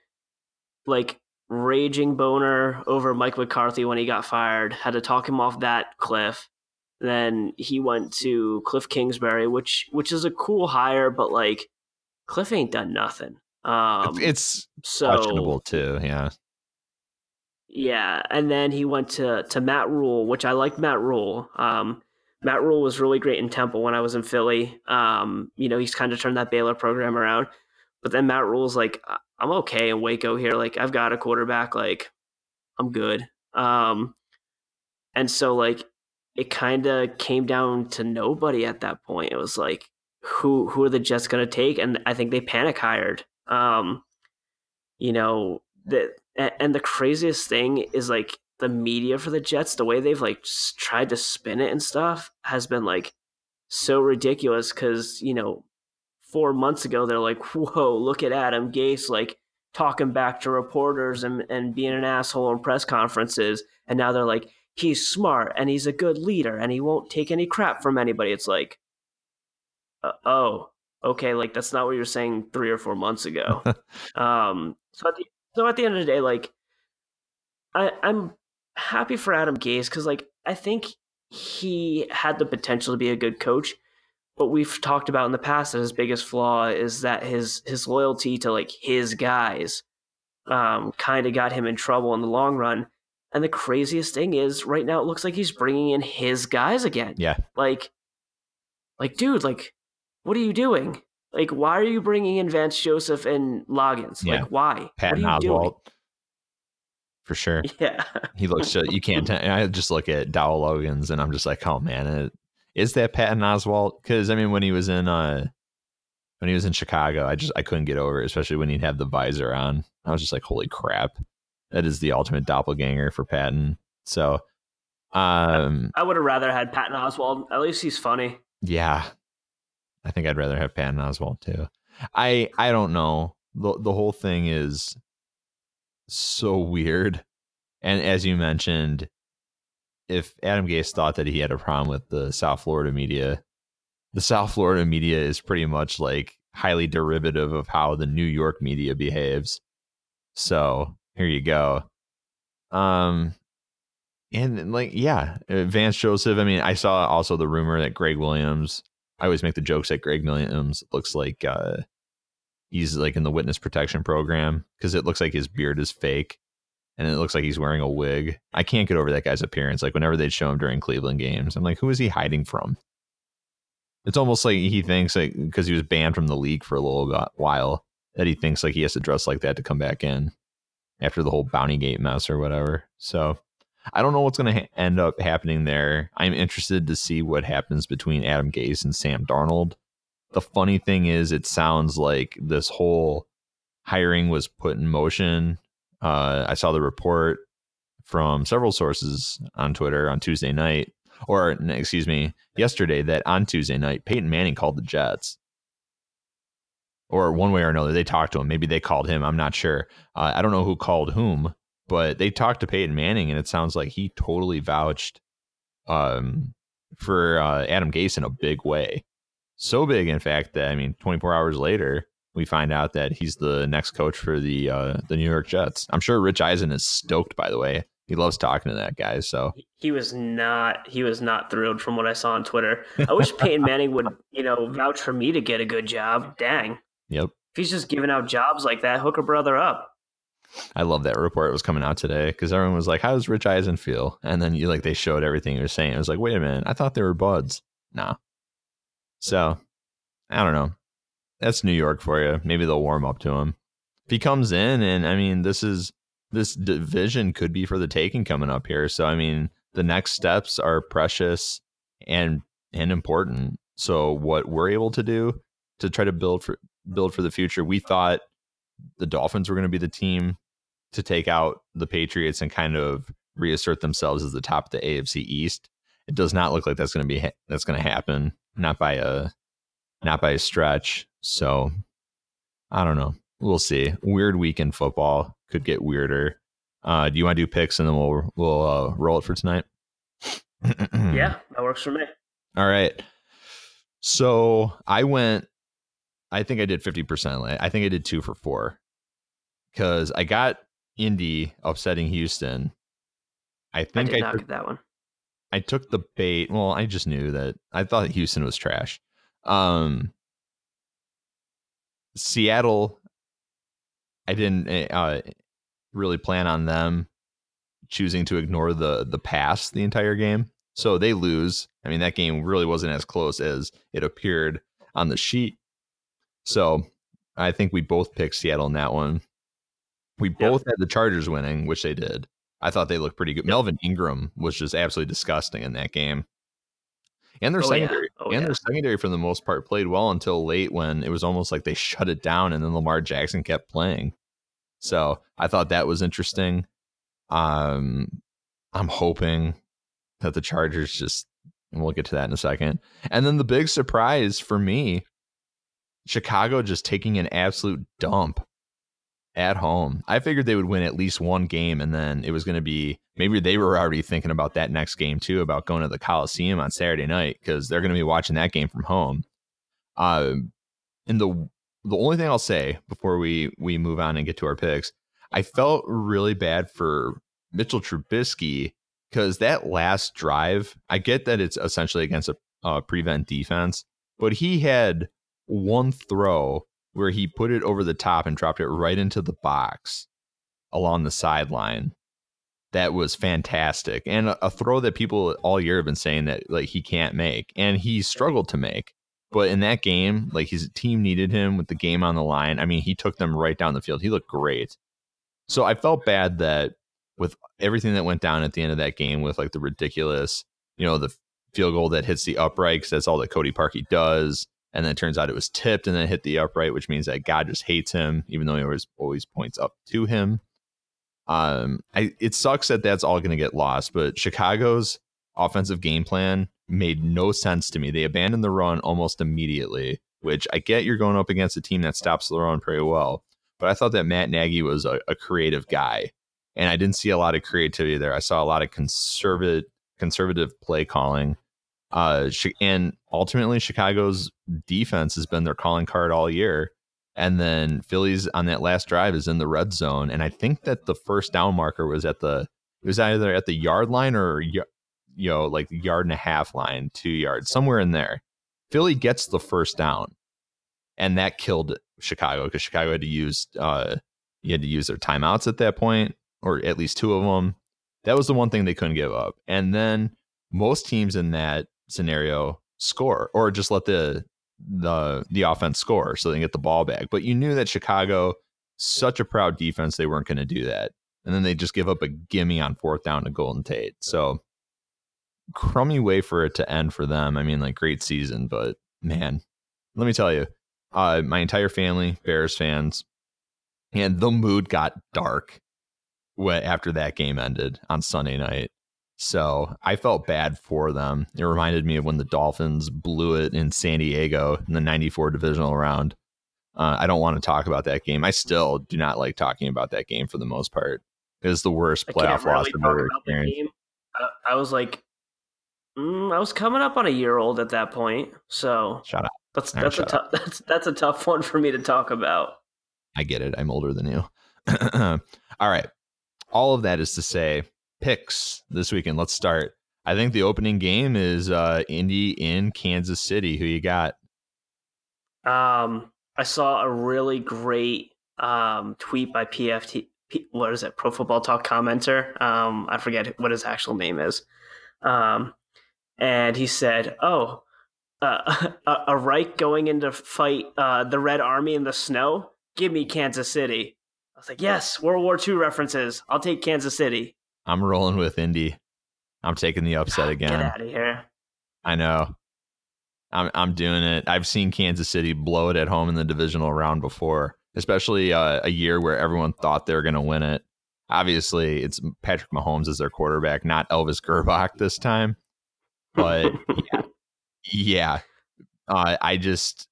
like raging boner over Mike McCarthy when he got fired, had to talk him off that cliff. Then he went to Cliff Kingsbury, which which is a cool hire, but like Cliff ain't done nothing. Um, it's so, questionable too. Yeah. Yeah, and then he went to to Matt Rhule, which I liked Matt Rhule. Um, Matt Rhule was really great in Temple when I was in Philly. Um, you know, he's kind of turned that Baylor program around. But then Matt Rhule's like, I'm okay in Waco here. Like, I've got a quarterback. Like, I'm good. Um, and so like, it kind of came down to nobody at that point. It was like, who who are the Jets going to take? And I think they panic hired. Um, you know that, and the craziest thing is like the media for the Jets, the way they've like tried to spin it and stuff has been like so ridiculous. Because you know, four months ago they're like, "Whoa, look at Adam Gase!" Like talking back to reporters and, and being an asshole in press conferences. And now they're like, he's smart and he's a good leader and he won't take any crap from anybody. It's like, uh, oh, okay, like that's not what you're saying three or four months ago. um, so at the so at the end of the day, like I I'm happy for Adam Gase because like I think he had the potential to be a good coach, but we've talked about in the past that his biggest flaw is that his his loyalty to like his guys um, kind of got him in trouble in the long run. And the craziest thing is, right now it looks like he's bringing in his guys again. Yeah, like, like, dude, like, what are you doing? Like, why are you bringing in Vance Joseph and Loggains? Yeah. Like, why? Pat what are you Oswalt. for sure. Yeah. He looks just, you can't, I just look at Dowell Loggains and I'm just like, oh man, it, is that Patton Oswalt? Because I mean, when he was in, uh, when he was in Chicago, I just, I couldn't get over it, especially when he'd have the visor on. I was just like, holy crap. That is the ultimate doppelganger for Patton. So, um, I would have rather had Patton Oswalt. At least he's funny. Yeah, I think I'd rather have Patton Oswalt too. I I don't know. the The whole thing is so weird, and as you mentioned, if Adam Gase thought that he had a problem with the South Florida media, the South Florida media is pretty much like highly derivative of how the New York media behaves. So here you go. Um, and like yeah, uh, Vance Joseph. I mean, I saw also the rumor that Gregg Williams. I always make the jokes that Gregg Williams looks like uh, he's like in the witness protection program because it looks like his beard is fake and it looks like he's wearing a wig. I can't get over that guy's appearance. Like whenever they'd show him during Cleveland games, I'm like, who is he hiding from? It's almost like he thinks like because he was banned from the league for a little while that he thinks like he has to dress like that to come back in after the whole Bounty Gate mess or whatever. So I don't know what's going to ha- end up happening there. I'm interested to see what happens between Adam Gase and Sam Darnold. The funny thing is, it sounds like this whole hiring was put in motion. Uh, I saw the report from several sources on Twitter on Tuesday night, or excuse me, yesterday, that on Tuesday night, Peyton Manning called the Jets or one way or another, they talked to him. Maybe they called him. I'm not sure. Uh, I don't know who called whom, but they talked to Peyton Manning, and it sounds like he totally vouched um, for uh, Adam Gase in a big way. So big, in fact, that I mean, 24 hours later, we find out that he's the next coach for the uh, the New York Jets. I'm sure Rich Eisen is stoked. By the way, he loves talking to that guy. So he was not he was not thrilled from what I saw on Twitter. I wish Peyton Manning would you know vouch for me to get a good job. Dang. Yep. If he's just giving out jobs like that, hook a brother up. I love that report was coming out today because everyone was like, "How does Rich Eisen feel?" And then you like they showed everything you were saying. It was like, "Wait a minute, I thought they were buds." Nah. So, I don't know. That's New York for you. Maybe they'll warm up to him if he comes in. And I mean, this is this division could be for the taking coming up here. So, I mean, the next steps are precious and and important. So, what we're able to do to try to build for build for the future. We thought the Dolphins were going to be the team to take out the Patriots and kind of reassert themselves as the top of the AFC East. It does not look like that's going to be ha- that's going to happen. Not by a not by a stretch. So I don't know. We'll see. Weird week in football could get weirder. Uh, do you want to do picks and then we'll we'll uh, roll it for tonight? yeah, that works for me. All right. So I went I think I did 50%. I think I did two for four because I got Indy upsetting Houston. I think I, I took that one. I took the bait. Well, I just knew that I thought Houston was trash. Um, Seattle, I didn't eh, uh, really plan on them choosing to ignore the the pass the entire game. So they lose. I mean, that game really wasn't as close as it appeared on the sheet. So I think we both picked Seattle in that one. We both yep. had the Chargers winning, which they did. I thought they looked pretty good. Yep. Melvin Ingram was just absolutely disgusting in that game. And their oh, secondary, yeah. oh, and yeah. their secondary for the most part played well until late when it was almost like they shut it down, and then Lamar Jackson kept playing. So I thought that was interesting. Um, I'm hoping that the Chargers just, and we'll get to that in a second. And then the big surprise for me Chicago just taking an absolute dump at home. I figured they would win at least one game, and then it was going to be maybe they were already thinking about that next game too, about going to the Coliseum on Saturday night because they're going to be watching that game from home. Uh, and the the only thing I'll say before we we move on and get to our picks, I felt really bad for Mitchell Trubisky because that last drive, I get that it's essentially against a uh, prevent defense, but he had one throw where he put it over the top and dropped it right into the box along the sideline. That was fantastic. And a, a throw that people all year have been saying that like he can't make. And he struggled to make. But in that game, like his team needed him with the game on the line. I mean, he took them right down the field. He looked great. So I felt bad that with everything that went down at the end of that game with like the ridiculous, you know, the field goal that hits the upright because that's all that Cody Parkey does. And then it turns out it was tipped and then hit the upright, which means that God just hates him, even though he always always points up to him. Um, I, it sucks that that's all going to get lost, but Chicago's offensive game plan made no sense to me. They abandoned the run almost immediately, which I get you're going up against a team that stops the run pretty well. But I thought that Matt Nagy was a, a creative guy, and I didn't see a lot of creativity there. I saw a lot of conservative conservative play calling. Uh, and ultimately, Chicago's defense has been their calling card all year. And then Phillies on that last drive is in the red zone, and I think that the first down marker was at the it was either at the yard line or you know like the yard and a half line, two yards, somewhere in there. Philly gets the first down, and that killed Chicago because Chicago had to use uh you had to use their timeouts at that point, or at least two of them. That was the one thing they couldn't give up. And then most teams in that scenario score or just let the the the offense score so they get the ball back. But you knew that Chicago, such a proud defense, they weren't going to do that. And then they just give up a gimme on fourth down to Golden Tate. So crummy way for it to end for them. I mean, like great season, but man, let me tell you, uh, my entire family, Bears fans, and the mood got dark after that game ended on Sunday night. So I felt bad for them. It reminded me of when the Dolphins blew it in San Diego in the 94 divisional round. Uh, I don't want to talk about that game. I still do not like talking about that game for the most part. It was the worst playoff loss I've ever experienced. I, I was like, mm, I was coming up on a year old at that point. So shut up. That's that's a tough that's that's a tough one for me to talk about. I get it. I'm older than you. All right. All of that is to say, picks this weekend. Let's start. I think the opening game is uh Indy in Kansas City. Who you got? Um, I saw a really great um tweet by PFT. P, what is it? Pro Football Talk commenter. Um, I forget what his actual name is. Um, and he said, "Oh, uh, a, Reich going into fight uh, the Red Army in the snow. Give me Kansas City." I was like, "Yes, World War II references. I'll take Kansas City." I'm rolling with Indy. I'm taking the upset again. Get out of here. I know. I'm I'm doing it. I've seen Kansas City blow it at home in the divisional round before, especially uh, a year where everyone thought they were going to win it. Obviously, it's Patrick Mahomes as their quarterback, not Elvis Grbac this time. But yeah, yeah. Uh, I just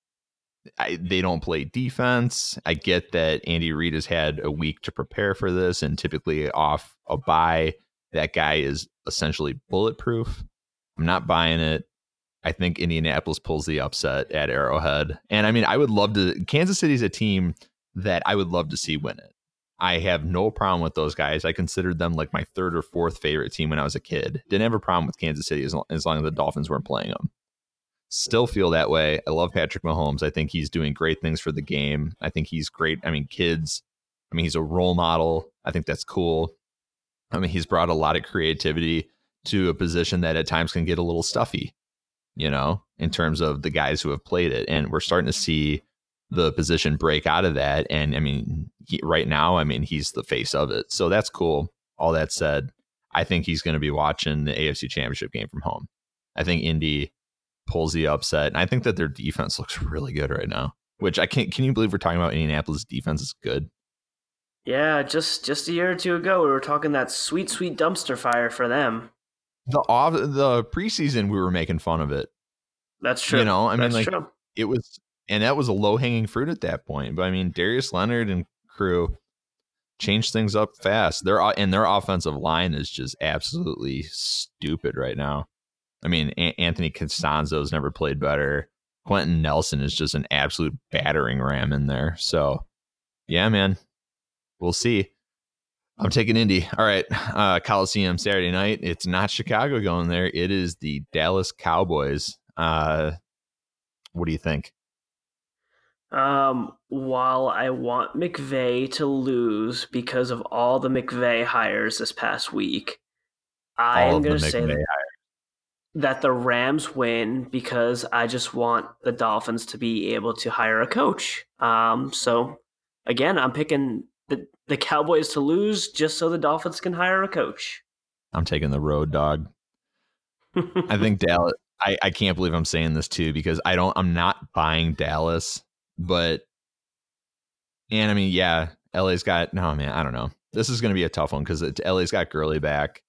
I, they don't play defense. I get that Andy Reid has had a week to prepare for this, and typically off a bye, that guy is essentially bulletproof. I'm not buying it. I think Indianapolis pulls the upset at Arrowhead. And I mean, I would love to. Kansas City's a team that I would love to see win it. I have no problem with those guys. I considered them like my third or fourth favorite team when I was a kid. Didn't have a problem with Kansas City as long as, long as the Dolphins weren't playing them. Still feel that way. I love Patrick Mahomes. I think he's doing great things for the game. I think he's great. I mean, kids, I mean, he's a role model. I think that's cool. I mean, he's brought a lot of creativity to a position that at times can get a little stuffy, you know, in terms of the guys who have played it. And we're starting to see the position break out of that. And I mean, he, right now, I mean, he's the face of it. So that's cool. All that said, I think he's going to be watching the AFC Championship game from home. I think Indy pulls the upset. And I think that their defense looks really good right now. Which I can't. Can you believe we're talking about Indianapolis defense is good? Yeah, just just a year or two ago, we were talking that sweet, sweet dumpster fire for them. The off the preseason, we were making fun of it. That's true. You know, I mean, like true. it was, and that was a low hanging fruit at that point. But I mean, Darius Leonard and crew changed things up fast. Their and their offensive line is just absolutely stupid right now. I mean, a- Anthony Castonzo's never played better. Quenton Nelson is just an absolute battering ram in there. So, yeah, man, we'll see. I'm taking Indy. All right, uh, Coliseum Saturday night. It's not Chicago going there. It is the Dallas Cowboys. Uh, what do you think? Um, while I want McVay to lose because of all the McVay hires this past week, I am going to say that, that the Rams win because I just want the Dolphins to be able to hire a coach. Um, so again, I'm picking the, the Cowboys to lose just so the Dolphins can hire a coach. I'm taking the road dog. I think Dallas. I, I can't believe I'm saying this too because I don't. I'm not buying Dallas, but and I mean, yeah, LA's got. No man, I don't know. This is going to be a tough one because LA's got Gurley back,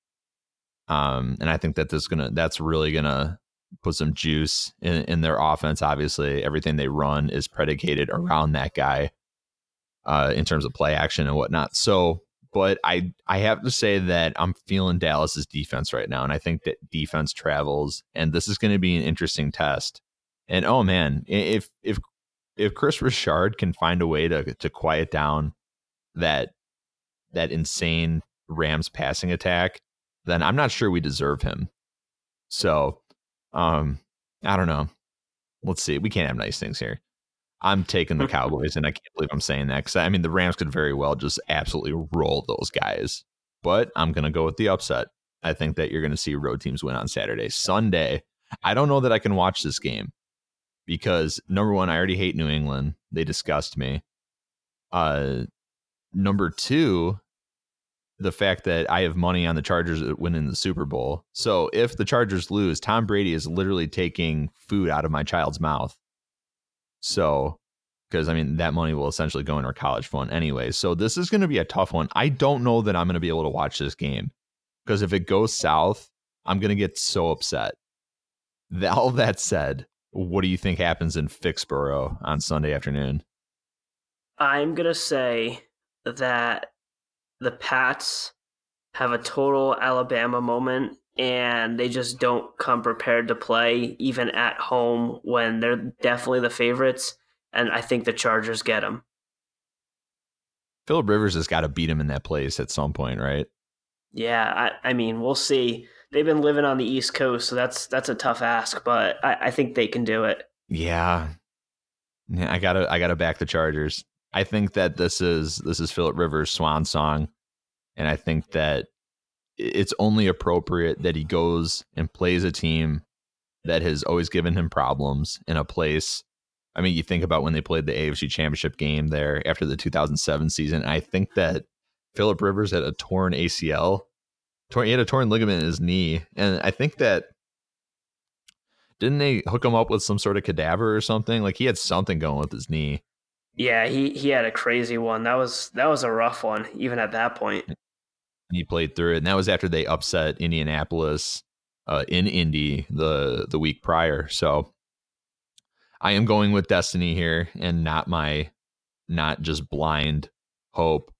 um, and I think that this is gonna that's really gonna put some juice in, in their offense. Obviously, everything they run is predicated around that guy uh, in terms of play action and whatnot. So but I I have to say that I'm feeling Dallas's defense right now, and I think that defense travels, and this is going to be an interesting test. And oh man, if if if Kris Richard can find a way to to quiet down that that insane Rams passing attack, then I'm not sure we deserve him. So, um, I don't know. Let's see. We can't have nice things here. I'm taking the Cowboys, and I can't believe I'm saying that because I mean the Rams could very well just absolutely roll those guys. But I'm gonna go with the upset. I think that you're gonna see road teams win on Saturday. Sunday, I don't know that I can watch this game because number one, I already hate New England. They disgust me. Uh, number two, the fact that I have money on the Chargers winning the Super Bowl. So if the Chargers lose, Tom Brady is literally taking food out of my child's mouth so, because I mean, that money will essentially go in our college fund anyway. So, this is going to be a tough one. I don't know that I'm going to be able to watch this game because if it goes south, I'm going to get so upset. All that said, what do you think happens in Foxborough on Sunday afternoon? I'm going to say that the Pats have a total Alabama moment and they just don't come prepared to play even at home when they're definitely the favorites and I think the Chargers get them. Philip Rivers has got to beat him in that place at some point, right? Yeah, I, I, mean, we'll see. They've been living on the East Coast, so that's that's a tough ask, but I, I think they can do it. Yeah. yeah, I gotta I gotta back the Chargers. I think that this is this is Philip Rivers' swan song, and I think that it's only appropriate that he goes and plays a team that has always given him problems in a place. I mean, you think about when they played the AFC Championship game there after the 2007 season. I think that Philip Rivers had a torn ACL. torn, He had a torn ligament in his knee, and I think that didn't they hook him up with some sort of cadaver or something? Like he had something going with his knee. Yeah, he he had a crazy one. That was that was a rough one, even at that point he played through it, and that was after they upset Indianapolis uh, in Indy the the week prior. So I am going with destiny here, and not my not just blind hope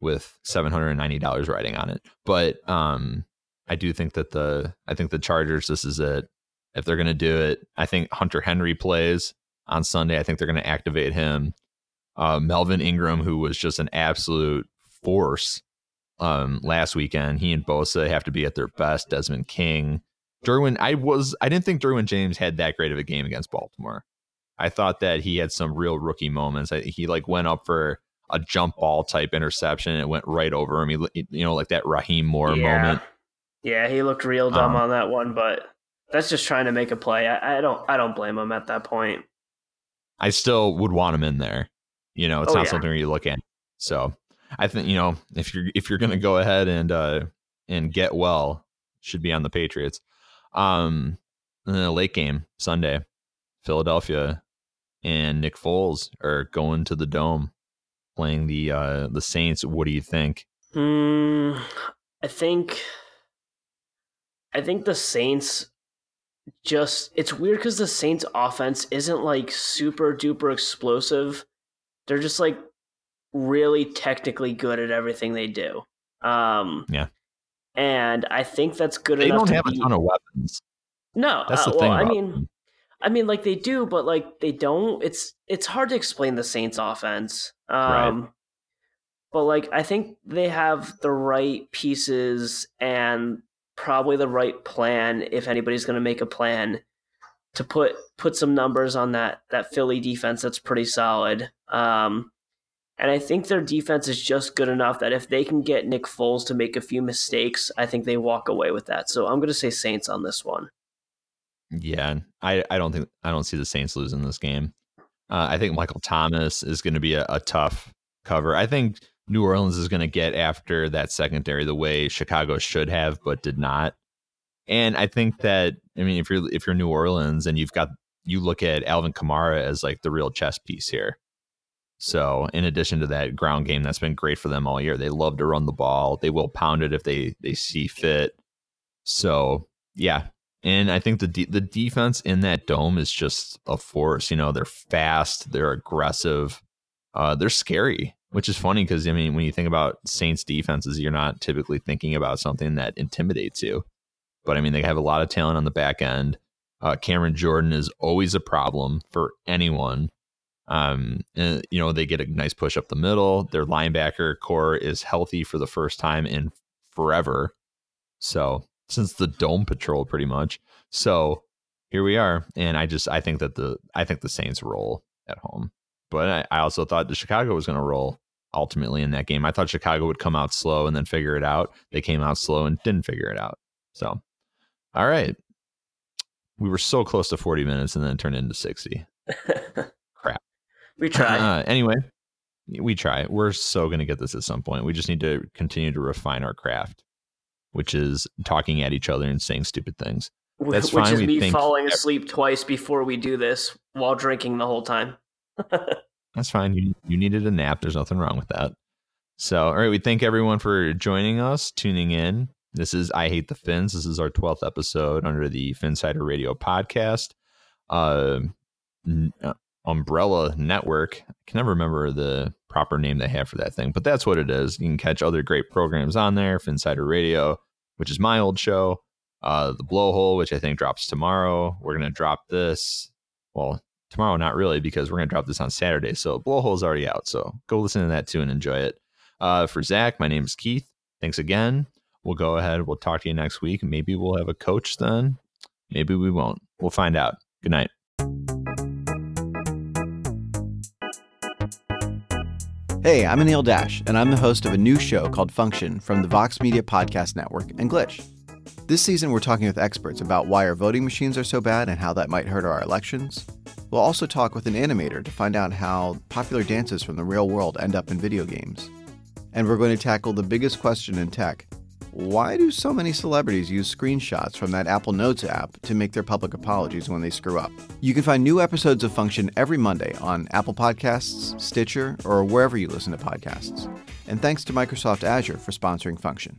with seven hundred and ninety dollars writing on it. But um, I do think that the I think the Chargers. This is it. If they're going to do it, I think Hunter Henry plays on Sunday. I think they're going to activate him. Uh, Melvin Ingram, who was just an absolute force um, last weekend. He and Bosa have to be at their best. Desmond King, Derwin. I was I didn't think Derwin James had that great of a game against Baltimore. I thought that he had some real rookie moments. I, he like went up for a jump ball type interception and it went right over him. He, you know, like that Rahim Moore yeah. moment. Yeah, he looked real dumb um, on that one, but that's just trying to make a play. I, I, don't I don't blame him at that point. I still would want him in there. You know, it's oh, not yeah. something where you look at. So I think you know if you're if you're going to go ahead and uh and get well, should be on the Patriots. Um, the late game Sunday, Philadelphia and Nick Foles are going to the dome playing the uh the Saints. What do you think? Mm, I think I think the Saints just it's weird because the Saints offense isn't like super duper explosive. They're just like really technically good at everything they do. Um, yeah, and I think that's good they enough. They don't have be... a ton of weapons. No, that's the uh, thing. Well, I mean, them. I mean, like they do, but like they don't. It's it's hard to explain the Saints' offense. Um, right. But like, I think they have the right pieces and probably the right plan. If anybody's going to make a plan to put put some numbers on that that Philly defense, that's pretty solid. Um, and I think their defense is just good enough that if they can get Nick Foles to make a few mistakes, I think they walk away with that. So I'm going to say Saints on this one. Yeah, I, I don't think I don't see the Saints losing this game. Uh, I think Michael Thomas is going to be a, a, tough cover. I think New Orleans is going to get after that secondary the way Chicago should have, but did not. And I think that I mean, if you're if you're New Orleans and you've got you look at Alvin Kamara as like the real chess piece here. So in addition to that ground game that's been great for them all year, they love to run the ball. They will pound it if they they see fit. So yeah, and I think the de- the defense in that dome is just a force. You know, they're fast, they're aggressive, uh, they're scary which is funny because I mean, when you think about Saints defenses, you're not typically thinking about something that intimidates you. But I mean, they have a lot of talent on the back end. Uh, Cameron Jordan is always a problem for anyone. Um, and, you know, they get a nice push up the middle. Their linebacker corps is healthy for the first time in forever. So since the Dome Patrol, pretty much. So here we are, and I just I think that the I think the Saints roll at home, but I, I also thought the Chicago was going to roll ultimately in that game. I thought Chicago would come out slow and then figure it out. They came out slow and didn't figure it out. So, all right. We were so close to 40 minutes and then turned into 60. Crap. We try. Uh, anyway, we try. We're so going to get this at some point. We just need to continue to refine our craft, which is talking at each other and saying stupid things. That's Which fine. is We me falling asleep twice before we do this while drinking the whole time. That's fine. You you needed a nap. There's nothing wrong with that. So, all right, we thank everyone for joining us, tuning in. This is I Hate the Fins. This is our 12th episode under the Finsider Radio podcast. Uh, n- Umbrella Network. I can never remember the proper name they have for that thing, but that's what it is. You can catch other great programs on there. Finsider Radio, which is my old show. Uh, the Blowhole, which I think drops tomorrow. We're gonna drop this. Well, tomorrow not really because we're going to drop this on saturday so blowhole's already out so go listen to that too and enjoy it. Uh, for zach my name is keith. Thanks again. We'll go ahead we'll talk to you next week. Maybe we'll have a coach then. Maybe we won't. We'll find out. Good night. Hey, I'm Anil Dash, and I'm the host of a new show called Function from the Vox Media Podcast Network and Glitch. This season, we're talking with experts about why our voting machines are so bad and how that might hurt our elections. We'll also talk with an animator to find out how popular dances from the real world end up in video games. And we're going to tackle the biggest question in tech why do so many celebrities use screenshots from that Apple Notes app to make their public apologies when they screw up? You can find new episodes of Function every Monday on Apple Podcasts, Stitcher, or wherever you listen to podcasts. And thanks to Microsoft Azure for sponsoring Function.